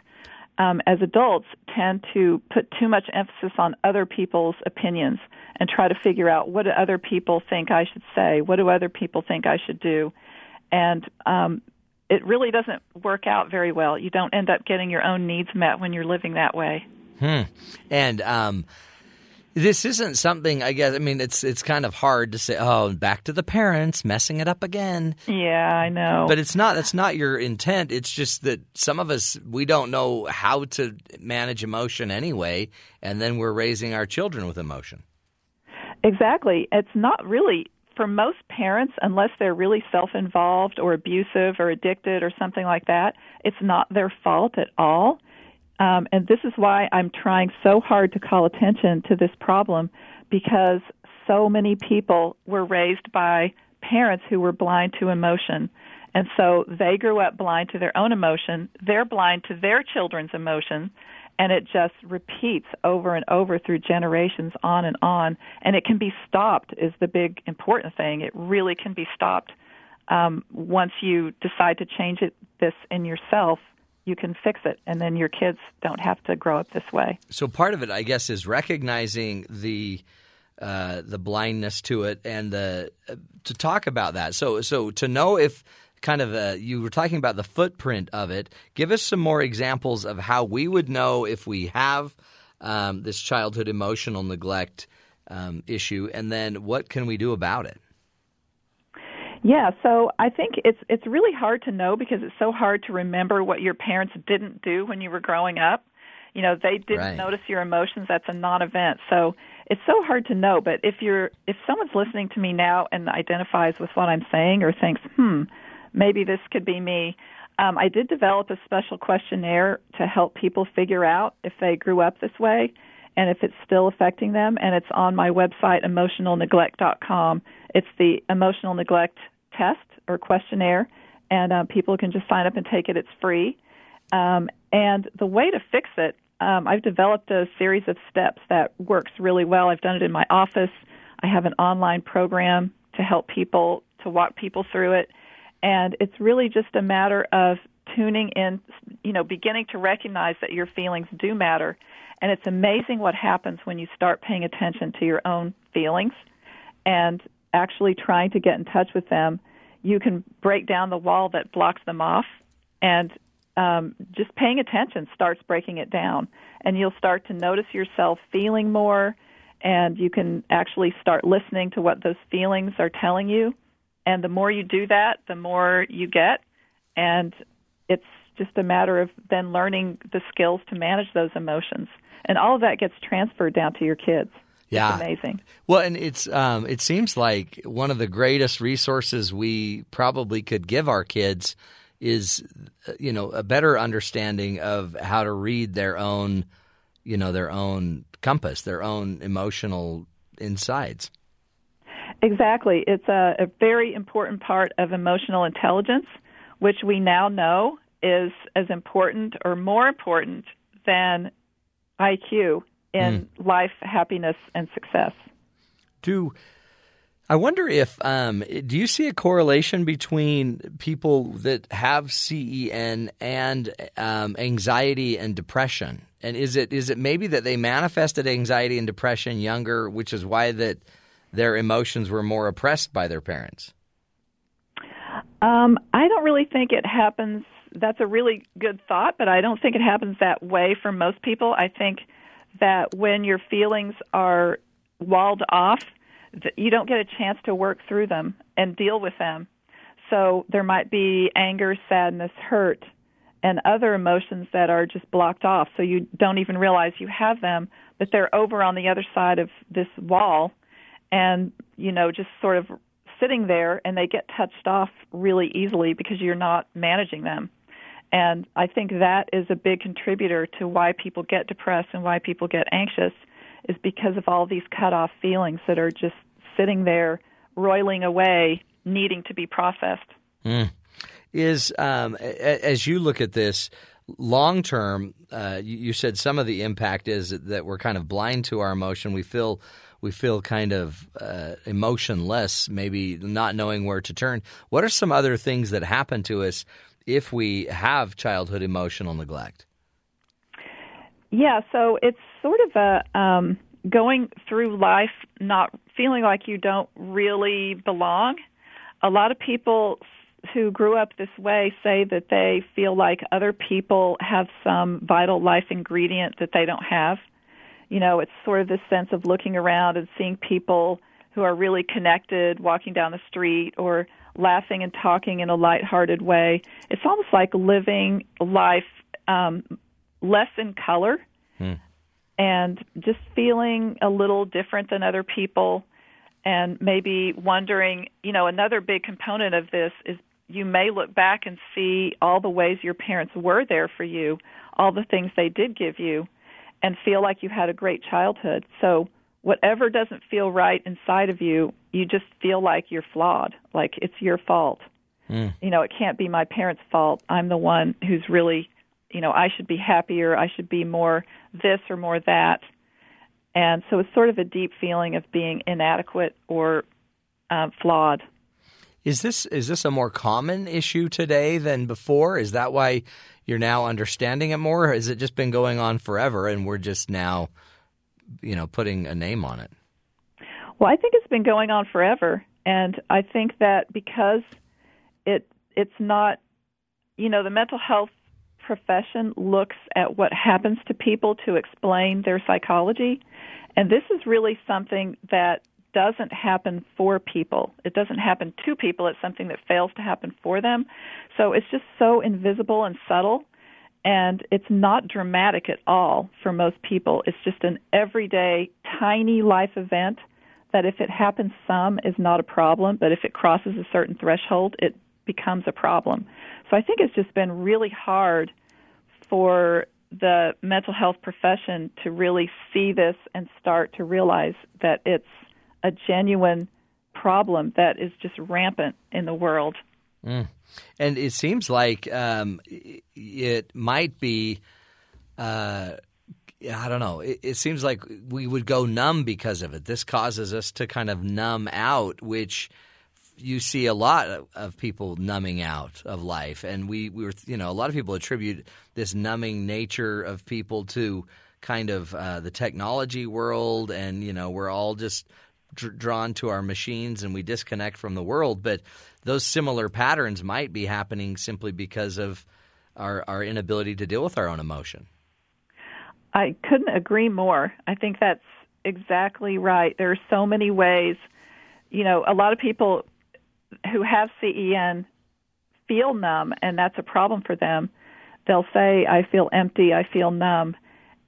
um, as adults tend to put too much emphasis on other people's opinions and try to figure out what do other people think I should say, what do other people think I should do, and um, it really doesn't work out very well. You don't end up getting your own needs met when you're living that way. Hmm. And um, this isn't something I guess I mean it's it's kind of hard to say oh back to the parents messing it up again. Yeah, I know. But it's not that's not your intent. It's just that some of us we don't know how to manage emotion anyway and then we're raising our children with emotion. Exactly. It's not really for most parents unless they're really self-involved or abusive or addicted or something like that, it's not their fault at all um, and this is why I'm trying so hard to call attention to this problem because so many people were raised by parents who were blind to emotion. And so they grew up blind to their own emotion. They're blind to their children's emotion. And it just repeats over and over through generations on and on. And it can be stopped, is the big important thing. It really can be stopped um, once you decide to change it this in yourself you can fix it and then your kids don't have to grow up this way. So part of it I guess is recognizing the uh, the blindness to it and the uh, to talk about that. So so to know if kind of uh, you were talking about the footprint of it. Give us some more examples of how we would know if we have um, this childhood emotional neglect um, issue, and then what can we do about it? Yeah, so I think it's it's really hard to know because it's so hard to remember what your parents didn't do when you were growing up. You know, they didn't right. notice your emotions. That's a non-event. So it's so hard to know. But if you're if someone's listening to me now and identifies with what I'm saying or thinks, hmm, maybe this could be me. Um, I did develop a special questionnaire to help people figure out if they grew up this way and if it's still affecting them. And it's on my website, emotionalneglect.com. It's the emotional neglect test or questionnaire, and uh, people can just sign up and take it. It's free. Um, and the way to fix it, um, I've developed a series of steps that works really well. I've done it in my office. I have an online program to help people, to walk people through it. And it's really just a matter of tuning in, you know, beginning to recognize that your feelings do matter. And it's amazing what happens when you start paying attention to your own feelings and actually trying to get in touch with them, you can break down the wall that blocks them off, and um, just paying attention starts breaking it down. And you'll start to notice yourself feeling more, and you can actually start listening to what those feelings are telling you. And the more you do that, the more you get. And it's just a matter of then learning the skills to manage those emotions. And all of that gets transferred down to your kids. Yeah, it's amazing. Well, and it's um, it seems like one of the greatest resources we probably could give our kids is uh, you know a better understanding of how to read their own you know their own compass, their own emotional insides. Exactly, it's a, a very important part of emotional intelligence, which we now know is as important or more important than IQ in mm. life, happiness, and success. Do I wonder if um, do you see a correlation between people that have CEN and um, anxiety and depression? And is it is it maybe that they manifested anxiety and depression younger, which is why that their emotions were more oppressed by their parents? Um, I don't really think it happens. That's a really good thought, but I don't think it happens that way for most people. I think that when your feelings are walled off, you don't get a chance to work through them and deal with them. So there might be anger, sadness, hurt, and other emotions that are just blocked off. So you don't even realize you have them, but they're over on the other side of this wall and, you know, just sort of sitting there and they get touched off really easily because you're not managing them. And I think that is a big contributor to why people get depressed and why people get anxious is because of all these cut off feelings that are just sitting there roiling away, needing to be processed. Mm. Is um, as you look at this long term, uh, you, you said some of the impact is that we're kind of blind to our emotion. We feel we feel kind of uh, emotionless, maybe not knowing where to turn. What are some other things that happen to us if we have childhood emotional neglect? Yeah, so it's sort of a um, going through life not feeling like you don't really belong. A lot of people who grew up this way say that they feel like other people have some vital life ingredient that they don't have. You know, it's sort of this sense of looking around and seeing people who are really connected walking down the street or laughing and talking in a lighthearted way. It's almost like living life um, less in color Hmm. and just feeling a little different than other people and maybe wondering, you know, another big component of this is you may look back and see all the ways your parents were there for you, all the things they did give you, and feel like you had a great childhood. So, whatever doesn't feel right inside of you, you just feel like you're flawed, like it's your fault. Mm. You know, it can't be my parents' fault. I'm the one who's really, you know, I should be happier, I should be more this or more that. And so it's sort of a deep feeling of being inadequate or um, flawed. Is this is this a more common issue today than before? Is that why you're now understanding it more? Or has it just been going on forever and we're just now, you know, putting a name on it? Well, I think it's been going on forever, and I think that because it it's not, you know, the mental health profession looks at what happens to people to explain their psychology, and this is really something that doesn't happen for people. It doesn't happen to people. It's something that fails to happen for them. So it's just so invisible and subtle and it's not dramatic at all for most people. It's just an everyday tiny life event that if it happens some is not a problem, but if it crosses a certain threshold, it becomes a problem. So I think it's just been really hard for the mental health profession to really see this and start to realize that it's a genuine problem that is just rampant in the world. Mm. And it seems like um, it might be. Uh, I don't know. It, it, seems like we would go numb because of it. This causes us to kind of numb out, which you see a lot of, people numbing out of life. And we, we were, you know, a lot of people attribute this numbing nature of people to kind of uh, the technology world, and you know, we're all just dr- drawn to our machines and we disconnect from the world. But those similar patterns might be happening simply because of our, our inability to deal with our own emotion. I couldn't agree more. I think that's exactly right. There are so many ways. You know, a lot of people who have CEN feel numb, and that's a problem for them. They'll say, I feel empty, I feel numb.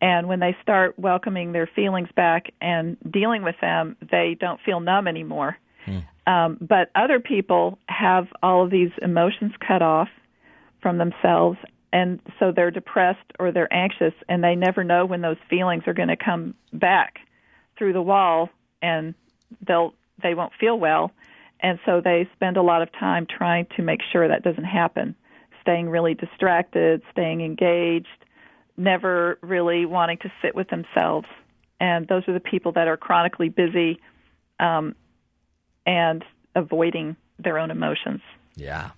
And when they start welcoming their feelings back and dealing with them, they don't feel numb anymore. Hmm. Um, but other people have all of these emotions cut off from themselves, and so they're depressed or they're anxious, and they never know when those feelings are going to come back through the wall, and they'll they won't feel well, and so they spend a lot of time trying to make sure that doesn't happen, staying really distracted, staying engaged, never really wanting to sit with themselves, and those are the people that are chronically busy. Um, and avoiding their own emotions. Yeah.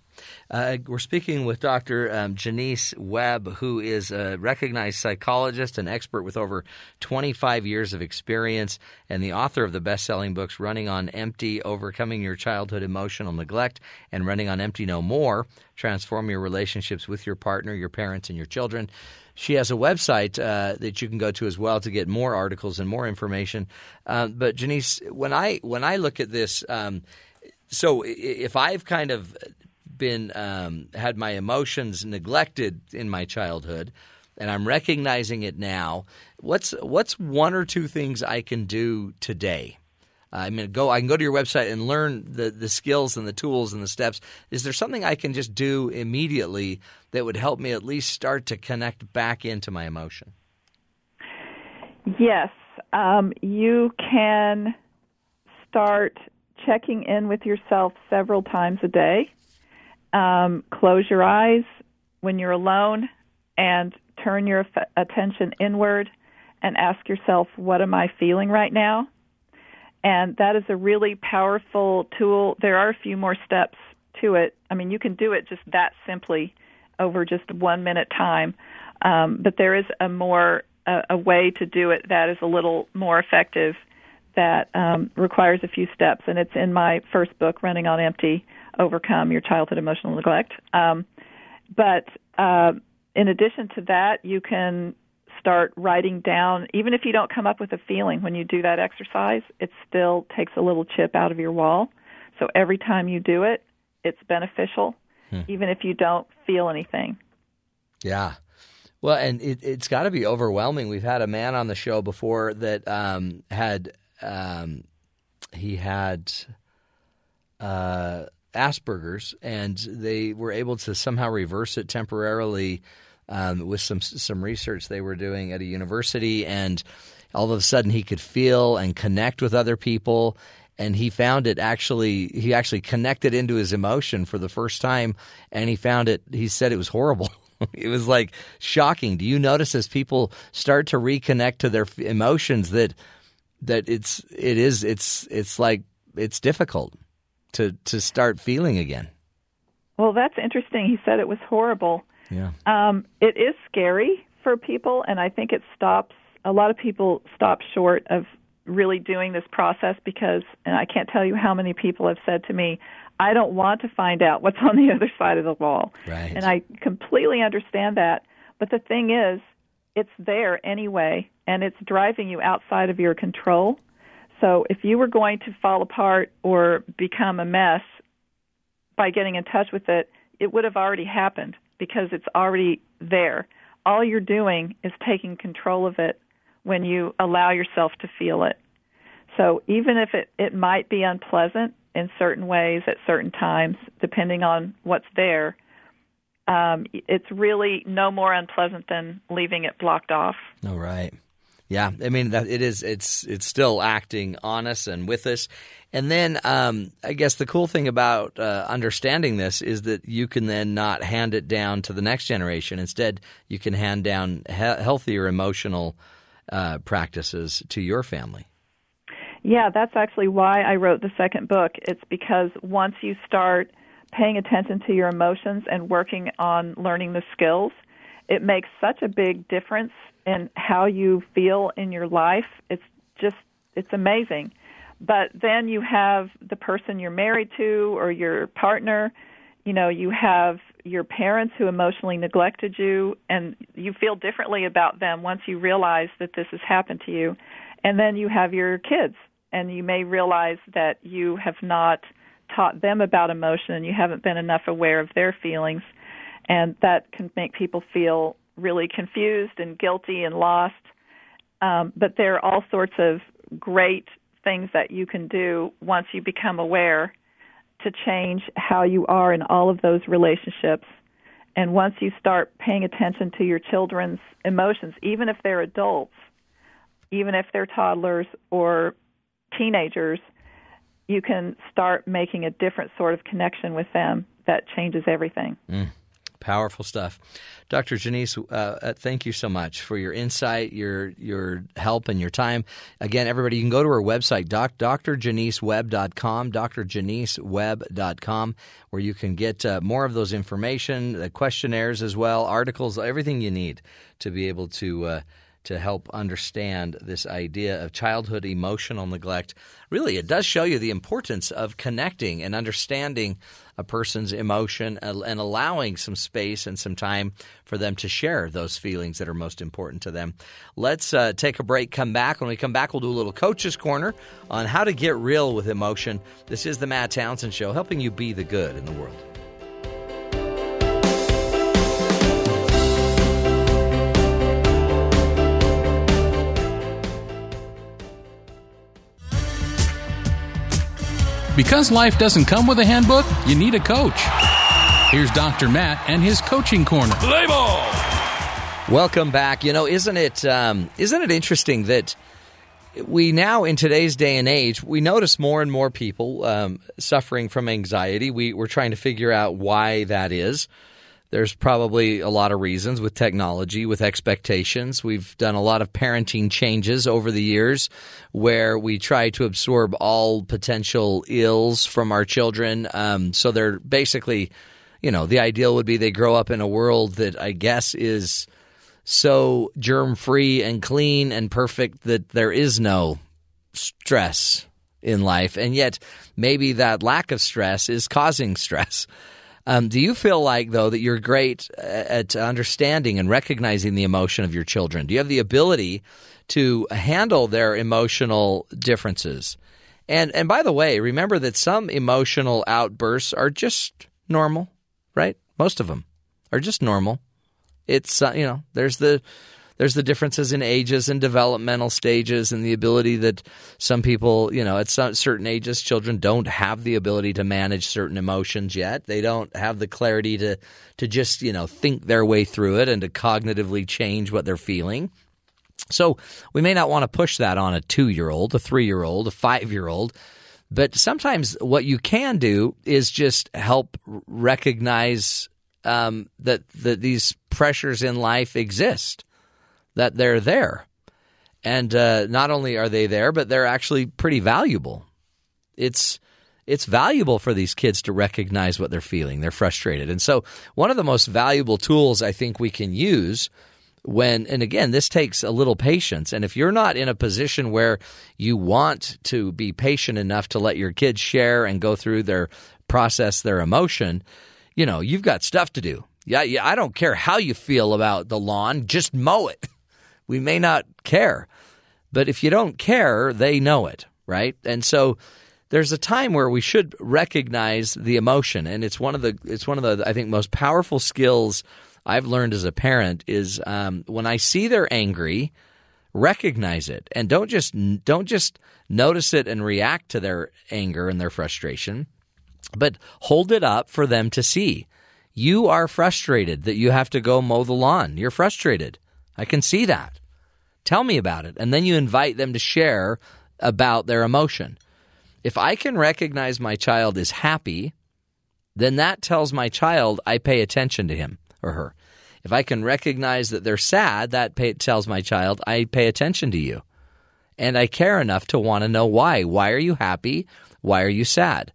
Uh, we're speaking with Dr. Um, Jonice Webb, who is a recognized psychologist and expert with over 25 years of experience and the author of the best selling books Running on Empty, Overcoming Your Childhood Emotional Neglect, and Running on Empty No More Transform Your Relationships with Your Partner, Your Parents, and Your Children. She has a website uh, that you can go to as well to get more articles and more information. Uh, but Jonice, when I when I look at this, um, so if I've kind of been um, had my emotions neglected in my childhood, and I'm recognizing it now, what's what's one or two things I can do today? I mean, go. I can go to your website and learn the the skills and the tools and the steps. Is there something I can just do immediately that would help me at least start to connect back into my emotion? Yes, um, you can start checking in with yourself several times a day. Um, close your eyes when you're alone and turn your attention inward and ask yourself, what am I feeling right now? And that is a really powerful tool. There are a few more steps to it. I mean, you can do it just that simply over just one minute time. Um, but there is a more a, a way to do it that is a little more effective that um, requires a few steps, and it's in my first book, Running on Empty: Overcome Your Childhood Emotional Neglect. Um, but uh, in addition to that, you can start writing down, even if you don't come up with a feeling when you do that exercise, it still takes a little chip out of your wall. So every time you do it, it's beneficial, hmm. even if you don't feel anything. Yeah. Well, and it, has got to be overwhelming. We've had a man on the show before that um, had um, he had uh, Asperger's, and they were able to somehow reverse it temporarily um, with some some research they were doing at a university, and all of a sudden he could feel and connect with other people. And he found it actually, he actually connected into his emotion for the first time, and he found it, he said it was horrible. it was like shocking. Do you notice as people start to reconnect to their emotions that that it's it is it's it's like it's difficult to to start feeling again. Well, that's interesting. He said it was horrible. Yeah. Um, it is scary for people, and I think it stops. A lot of people stop short of really doing this process because, and I can't tell you how many people have said to me, I don't want to find out what's on the other side of the wall. Right. And I completely understand that. But the thing is, it's there anyway, and it's driving you outside of your control. So if you were going to fall apart or become a mess by getting in touch with it, it would have already happened because it's already there. All you're doing is taking control of it when you allow yourself to feel it. So even if it, it might be unpleasant in certain ways at certain times, depending on what's there, um, it's really no more unpleasant than leaving it blocked off. All right. Yeah, I mean that it is. It's it's still acting on us and with us, and then um, I guess the cool thing about uh, understanding this is that you can then not hand it down to the next generation. Instead, you can hand down he- healthier emotional uh, practices to your family. Yeah, that's actually why I wrote the second book. It's because once you start paying attention to your emotions and working on learning the skills, it makes such a big difference in how you feel in your life. It's just it's amazing. But then you have the person you're married to or your partner, you know, you have your parents who emotionally neglected you and you feel differently about them once you realize that this has happened to you. And then you have your kids and you may realize that you have not taught them about emotion and you haven't been enough aware of their feelings and that can make people feel really confused and guilty and lost. Um, but there are all sorts of great things that you can do once you become aware to change how you are in all of those relationships. And once you start paying attention to your children's emotions, even if they're adults, even if they're toddlers or teenagers, you can start making a different sort of connection with them that changes everything. Mm Powerful stuff. Dr. Jonice, uh, uh, thank you so much for your insight, your your help, and your time. Again, everybody, you can go to our website, doc, drjonicewebb.com, drjonicewebb.com, where you can get uh, more of those information, the questionnaires as well, articles, everything you need to be able to uh, to help understand this idea of childhood emotional neglect. Really, it does show you the importance of connecting and understanding a person's emotion and allowing some space and some time for them to share those feelings that are most important to them. Let's uh, take a break, come back. When we come back, we'll do a little coach's corner on how to get real with emotion. This is the Matt Townsend Show, helping you be the good in the world. Because life doesn't come with a handbook, you need a coach. Here's Dr. Matt and his coaching corner. Play ball. Welcome back. You know, isn't it um, isn't it interesting that we now in today's day and age we notice more and more people um, suffering from anxiety. We, we're trying to figure out why that is. There's probably a lot of reasons with technology, with expectations. We've done a lot of parenting changes over the years where we try to absorb all potential ills from our children. Um, so they're basically, you know, the ideal would be they grow up in a world that I guess is so germ free and clean and perfect that there is no stress in life. And yet, maybe that lack of stress is causing stress. Um, do you feel like, though, that you're great at understanding and recognizing the emotion of your children? Do you have the ability to handle their emotional differences? And and by the way, remember that some emotional outbursts are just normal, right? Most of them are just normal. It's uh, you know, there's the there's the differences in ages and developmental stages and the ability that some people, you know, at certain ages, children don't have the ability to manage certain emotions yet. They don't have the clarity to to just, you know, think their way through it and to cognitively change what they're feeling. So we may not want to push that on a two year old, a three year old, a five year old. But sometimes what you can do is just help recognize um, that that these pressures in life exist that they're there. And uh, not only are they there, but they're actually pretty valuable. It's it's valuable for these kids to recognize what they're feeling. They're frustrated. And so, one of the most valuable tools I think we can use when, and again, this takes a little patience. And if you're not in a position where you want to be patient enough to let your kids share and go through their process their emotion, you know, you've got stuff to do. Yeah, yeah, I don't care how you feel about the lawn, just mow it. we may not care. But if you don't care, they know it, right? And so there's a time where we should recognize the emotion and it's one of the it's one of the I think most powerful skills I've learned as a parent is um, when I see they're angry, recognize it and don't just don't just notice it and react to their anger and their frustration, but hold it up for them to see. You are frustrated that you have to go mow the lawn. You're frustrated. I can see that. Tell me about it. And then you invite them to share about their emotion. If I can recognize my child is happy, then that tells my child I pay attention to him or her. If I can recognize that they're sad, that pay, tells my child I pay attention to you. And I care enough to want to know why. Why are you happy? Why are you sad?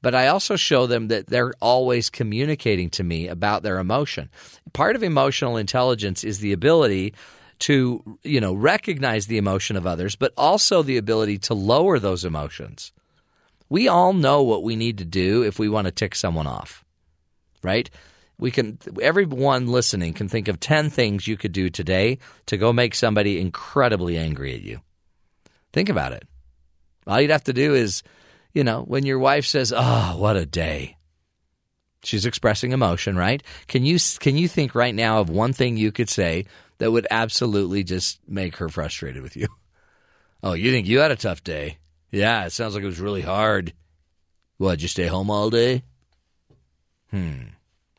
But I also show them that they're always communicating to me about their emotion. Part of emotional intelligence is the ability to, you know, recognize the emotion of others, but also the ability to lower those emotions. We all know what we need to do if we want to tick someone off. Right? We can everyone listening can think of 10 things you could do today to go make somebody incredibly angry at you. Think about it. All you'd have to do is you know, when your wife says, "Oh, what a day." She's expressing emotion, right? Can you can you think right now of one thing you could say that would absolutely just make her frustrated with you? Oh, you think you had a tough day? Yeah, it sounds like it was really hard. What, you stay home all day? Hmm.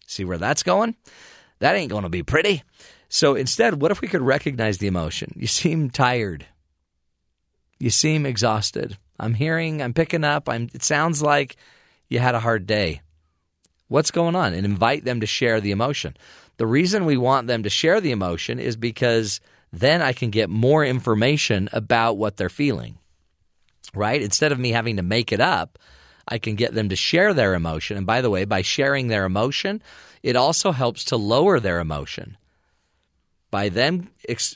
See where that's going? That ain't going to be pretty. So instead, what if we could recognize the emotion? You seem tired. You seem exhausted. I'm hearing, I'm picking up. I'm, it sounds like you had a hard day. What's going on? And invite them to share the emotion. The reason we want them to share the emotion is because then I can get more information about what they're feeling. Right? Instead of me having to make it up, I can get them to share their emotion. And by the way, by sharing their emotion, it also helps to lower their emotion. By them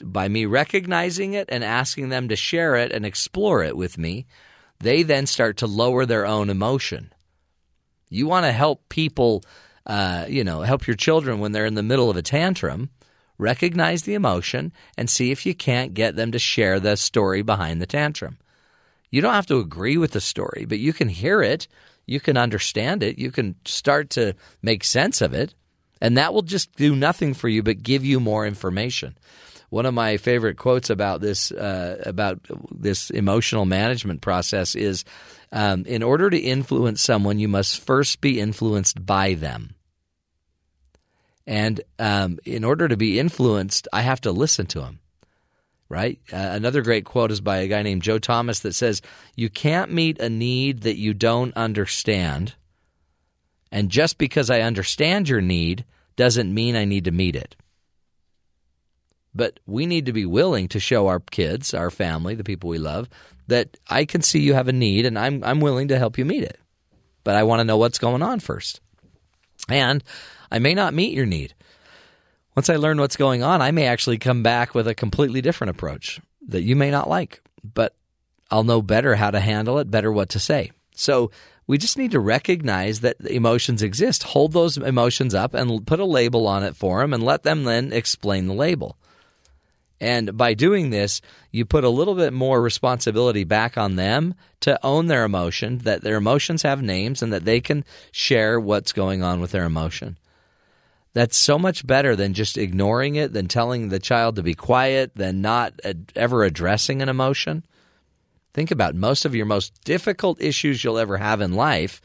by me recognizing it and asking them to share it and explore it with me, they then start to lower their own emotion. You want to help people, uh, you know, help your children when they're in the middle of a tantrum. Recognize the emotion and see if you can't get them to share the story behind the tantrum. You don't have to agree with the story, but you can hear it, you can understand it, you can start to make sense of it, and that will just do nothing for you but give you more information. One of my favorite quotes about this uh, about this emotional management process is, um, "In order to influence someone, you must first be influenced by them." And um, in order to be influenced, I have to listen to them. Right? Uh, another great quote is by a guy named Joe Thomas that says, "You can't meet a need that you don't understand." And just because I understand your need doesn't mean I need to meet it. But we need to be willing to show our kids, our family, the people we love, that I can see you have a need and I'm I'm willing to help you meet it. But I want to know what's going on first. And I may not meet your need. Once I learn what's going on, I may actually come back with a completely different approach that you may not like, but I'll know better how to handle it, better what to say. So we just need to recognize that emotions exist, hold those emotions up, and put a label on it for them, and let them then explain the label. And by doing this, you put a little bit more responsibility back on them to own their emotion, that their emotions have names and that they can share what's going on with their emotion. That's so much better than just ignoring it, than telling the child to be quiet, than not ever addressing an emotion. Think about most of your most difficult issues you'll ever have in life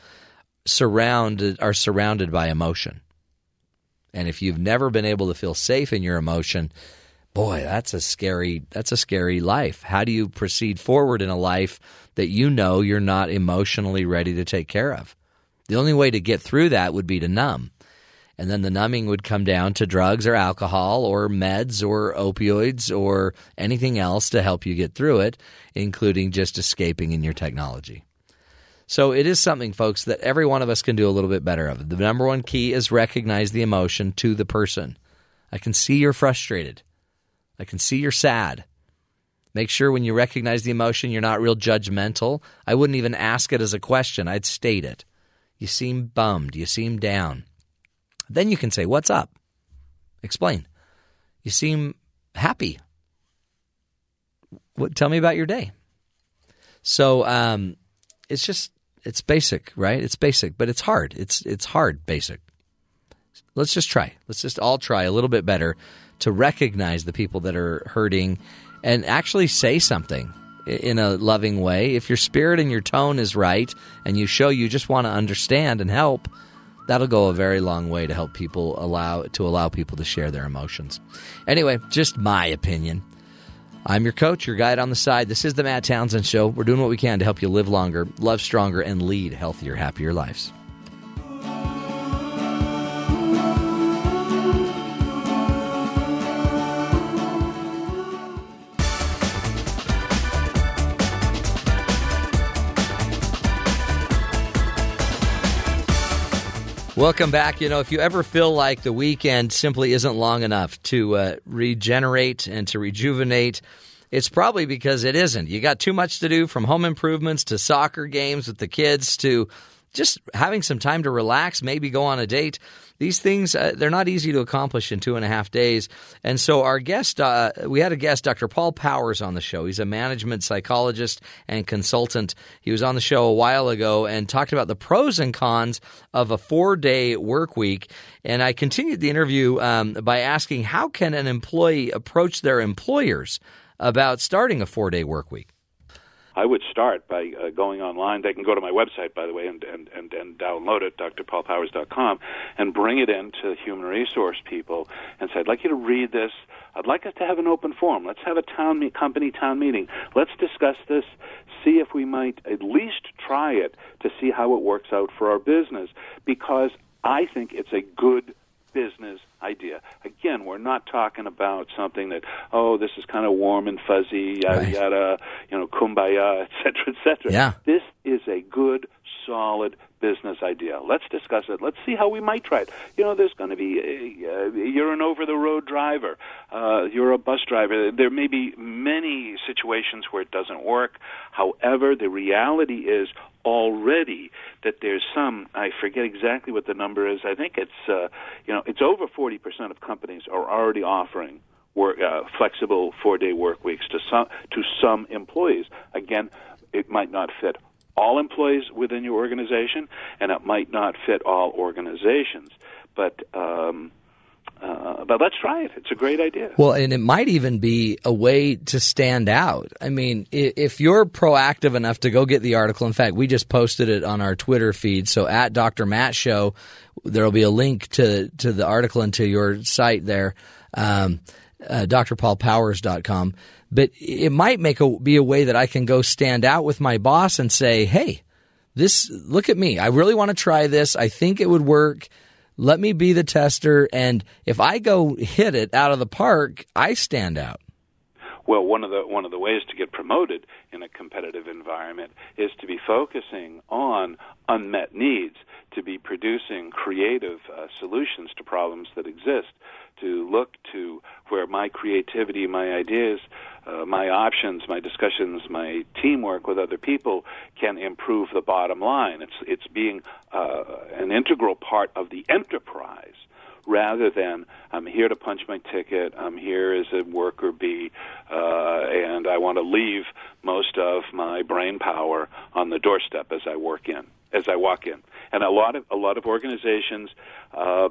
surrounded are surrounded by emotion. And if you've never been able to feel safe in your emotion, boy, that's a scary that's a scary life. How do you proceed forward in a life that you know you're not emotionally ready to take care of? The only way to get through that would be to numb. And then the numbing would come down to drugs or alcohol or meds or opioids or anything else to help you get through it, including just escaping in your technology. So it is something, folks, that every one of us can do a little bit better of. The number one key is recognize the emotion to the person. I can see you're frustrated. I can see you're sad. Make sure when you recognize the emotion, you're not real judgmental. I wouldn't even ask it as a question, I'd state it. You seem bummed. You seem down. Then you can say, What's up? Explain. You seem happy. What, tell me about your day. So um, it's just, it's basic, right? It's basic, but it's hard. It's, it's hard, basic. Let's just try. Let's just all try a little bit better to recognize the people that are hurting and actually say something in a loving way. If your spirit and your tone is right and you show you just want to understand and help, that'll go a very long way to help people allow to allow people to share their emotions. Anyway, just my opinion. I'm your coach, your guide on the side. This is the Matt Townsend Show. We're doing what we can to help you live longer, love stronger, and lead healthier, happier lives. Welcome back. You know, if you ever feel like the weekend simply isn't long enough to uh, regenerate and to rejuvenate, it's probably because it isn't. You got too much to do from home improvements to soccer games with the kids to just having some time to relax, maybe go on a date. These things, uh, they're not easy to accomplish in two and a half days. And so, our guest, uh, we had a guest, Dr. Paul Powers, on the show. He's a management psychologist and consultant. He was on the show a while ago and talked about the pros and cons of a four day work week. And I continued the interview um, by asking how can an employee approach their employers about starting a four day work week? I would start by uh, going online. They can go to my website, by the way, and, and, and, and download it, drpaulpowers.com, and bring it in to human resource people and say, I'd like you to read this. I'd like us to have an open forum. Let's have a town me- company town meeting. Let's discuss this, see if we might at least try it to see how it works out for our business. Because I think it's a good business idea. Again, we're not talking about something that oh, this is kind of warm and fuzzy, yada Right. yada, you know, kumbaya, et cetera, et cetera. Yeah. This is a good, solid business idea. Let's discuss it. Let's see how we might try it. You know, there's going to be a, uh, you're an over-the-road driver, uh, you're a bus driver. There may be many situations where it doesn't work. However, the reality is already that there's some I forget exactly what the number is. I think it's uh, you know it's over 40% of companies are already offering work uh, flexible 4-day work weeks to some to some employees. Again, it might not fit all employees within your organization and it might not fit all organizations, but um uh, but let's try it. It's a great idea. Well, and it might even be a way to stand out. I mean, if you're proactive enough to go get the article, in fact, we just posted it on our Twitter feed. So at Dr. Matt Show, there'll be a link to, to the article and to your site there, um, uh, drpaulpowers.com. But it might make a, be a way that I can go stand out with my boss and say, hey, this, look at me. I really want to try this. I think it would work. Let me be the tester. And if I go hit it out of the park, I stand out. Well, one of the one of the ways to get promoted in a competitive environment is to be focusing on unmet needs, to be producing creative uh, solutions to problems that exist, to look to where my creativity, my ideas, uh, my options, my discussions, my teamwork with other people can improve the bottom line. It's it's being uh, an integral part of the enterprise rather than I'm here to punch my ticket, I'm here as a worker bee, uh, and I want to leave most of my brain power on the doorstep as I work in, as I walk in. And a lot of a lot of organizations. Uh,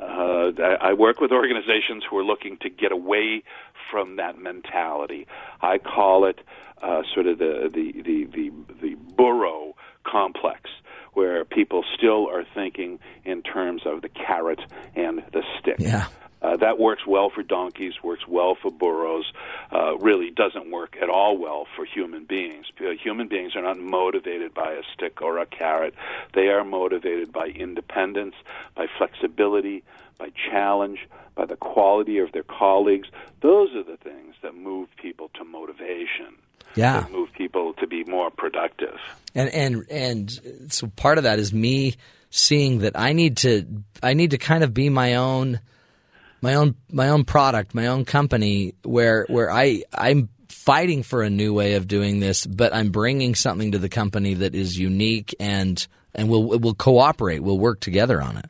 uh, I I work with organizations who are looking to get away from that mentality. I call it uh, sort of the the the the, the burro complex, where people still are thinking in terms of the carrot and the stick. Yeah. Uh, that works well for donkeys, works well for burros, uh, really doesn't work at all well for human beings. Uh, Human beings are not motivated by a stick or a carrot. They are motivated by independence, by flexibility, by challenge, by the quality of their colleagues. Those are the things that move people to motivation, Yeah. that move people to be more productive. And and and so part of that is me seeing that I need to I need to kind of be my own my own my own product, my own company where where I I'm fighting for a new way of doing this, but I'm bringing something to the company that is unique and and we'll we'll cooperate, we'll work together on it.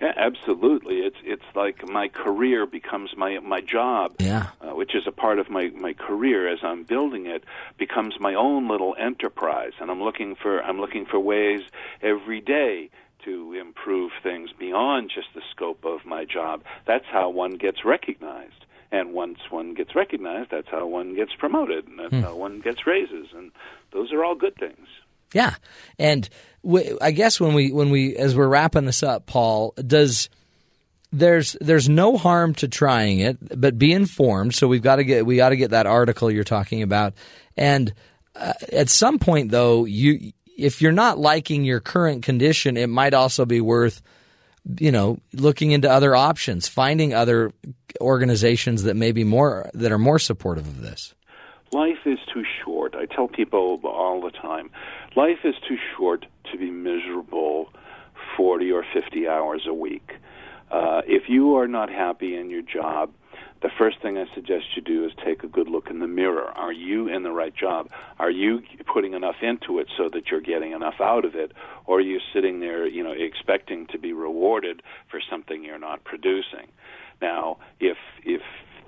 Yeah, absolutely. It's it's like my career becomes my my job. Yeah. uh, which is a part of my my career as I'm building it becomes my own little enterprise and I'm looking for I'm looking for ways every day to improve things beyond just the scope of my job that's how one gets recognized and once one gets recognized that's how one gets promoted and that's Hmm. how one gets raises and those are all good things Yeah, and I guess when we when we as we're wrapping this up, Paul, does there's there's no harm to trying it, but be informed. So we've got to get we got to get that article you're talking about, and uh, at some point though, you if you're not liking your current condition, it might also be worth you know looking into other options, finding other organizations that may be more that are more supportive of this. Life is too short. I tell people all the time life is too short to be miserable 40 or 50 hours a week. Uh, if you are not happy in your job, the first thing I suggest you do is take a good look in the mirror. Are you in the right job? Are you putting enough into it so that you're getting enough out of it? Or are you sitting there, you know, expecting to be rewarded for something you're not producing? Now, if if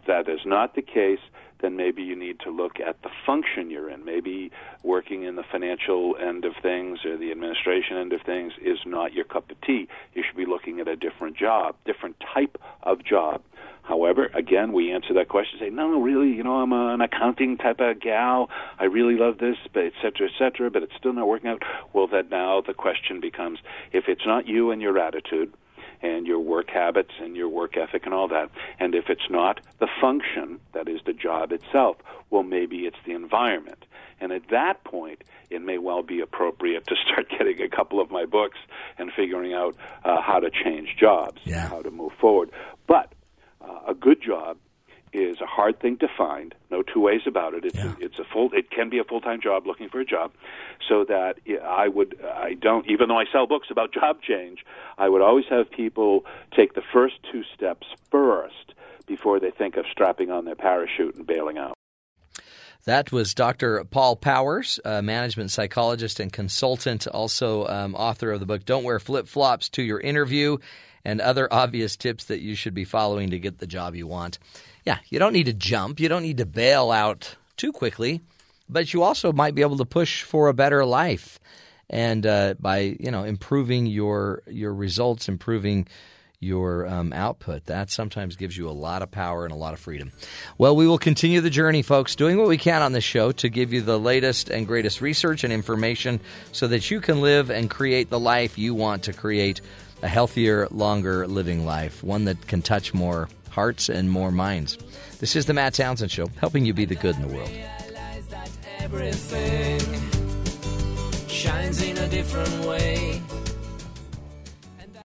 that is not the case, then maybe you need to look at the function you're in. Maybe working in the financial end of things or the administration end of things is not your cup of tea. You should be looking at a different job, different type of job. However, again, we answer that question, say, no, really, you know, I'm an accounting type of gal. I really love this, but et cetera, et cetera, but it's still not working out. Well, then now the question becomes, if it's not you and your attitude, and your work habits and your work ethic and all that. And if it's not the function, that is the job itself, well, maybe it's the environment. And at that point, it may well be appropriate to start getting a couple of my books and figuring out uh, how to change jobs, yeah. how to move forward. But uh, a good job is a hard thing to find. No two ways about it. It's Yeah. a, it's a full. It can be a full time job looking for a job. So that I would I don't even though I sell books about job change, I would always have people take the first two steps first before they think of strapping on their parachute and bailing out. That was Dr. Paul Powers, a management psychologist and consultant, also um, author of the book Don't Wear Flip Flops to Your Interview and Other Obvious Tips That You Should Be Following to Get the Job You Want. Yeah, you don't need to jump, you don't need to bail out too quickly, but you also might be able to push for a better life. And uh, by you know improving your your results, improving your um, output. That sometimes gives you a lot of power and a lot of freedom. Well, we will continue the journey, folks, doing what we can on this show to give you the latest and greatest research and information so that you can live and create the life you want to create a healthier, longer living life, one that can touch more hearts and more minds. This is the Matt Townsend Show, helping you be the good in the world. Shines in a different way.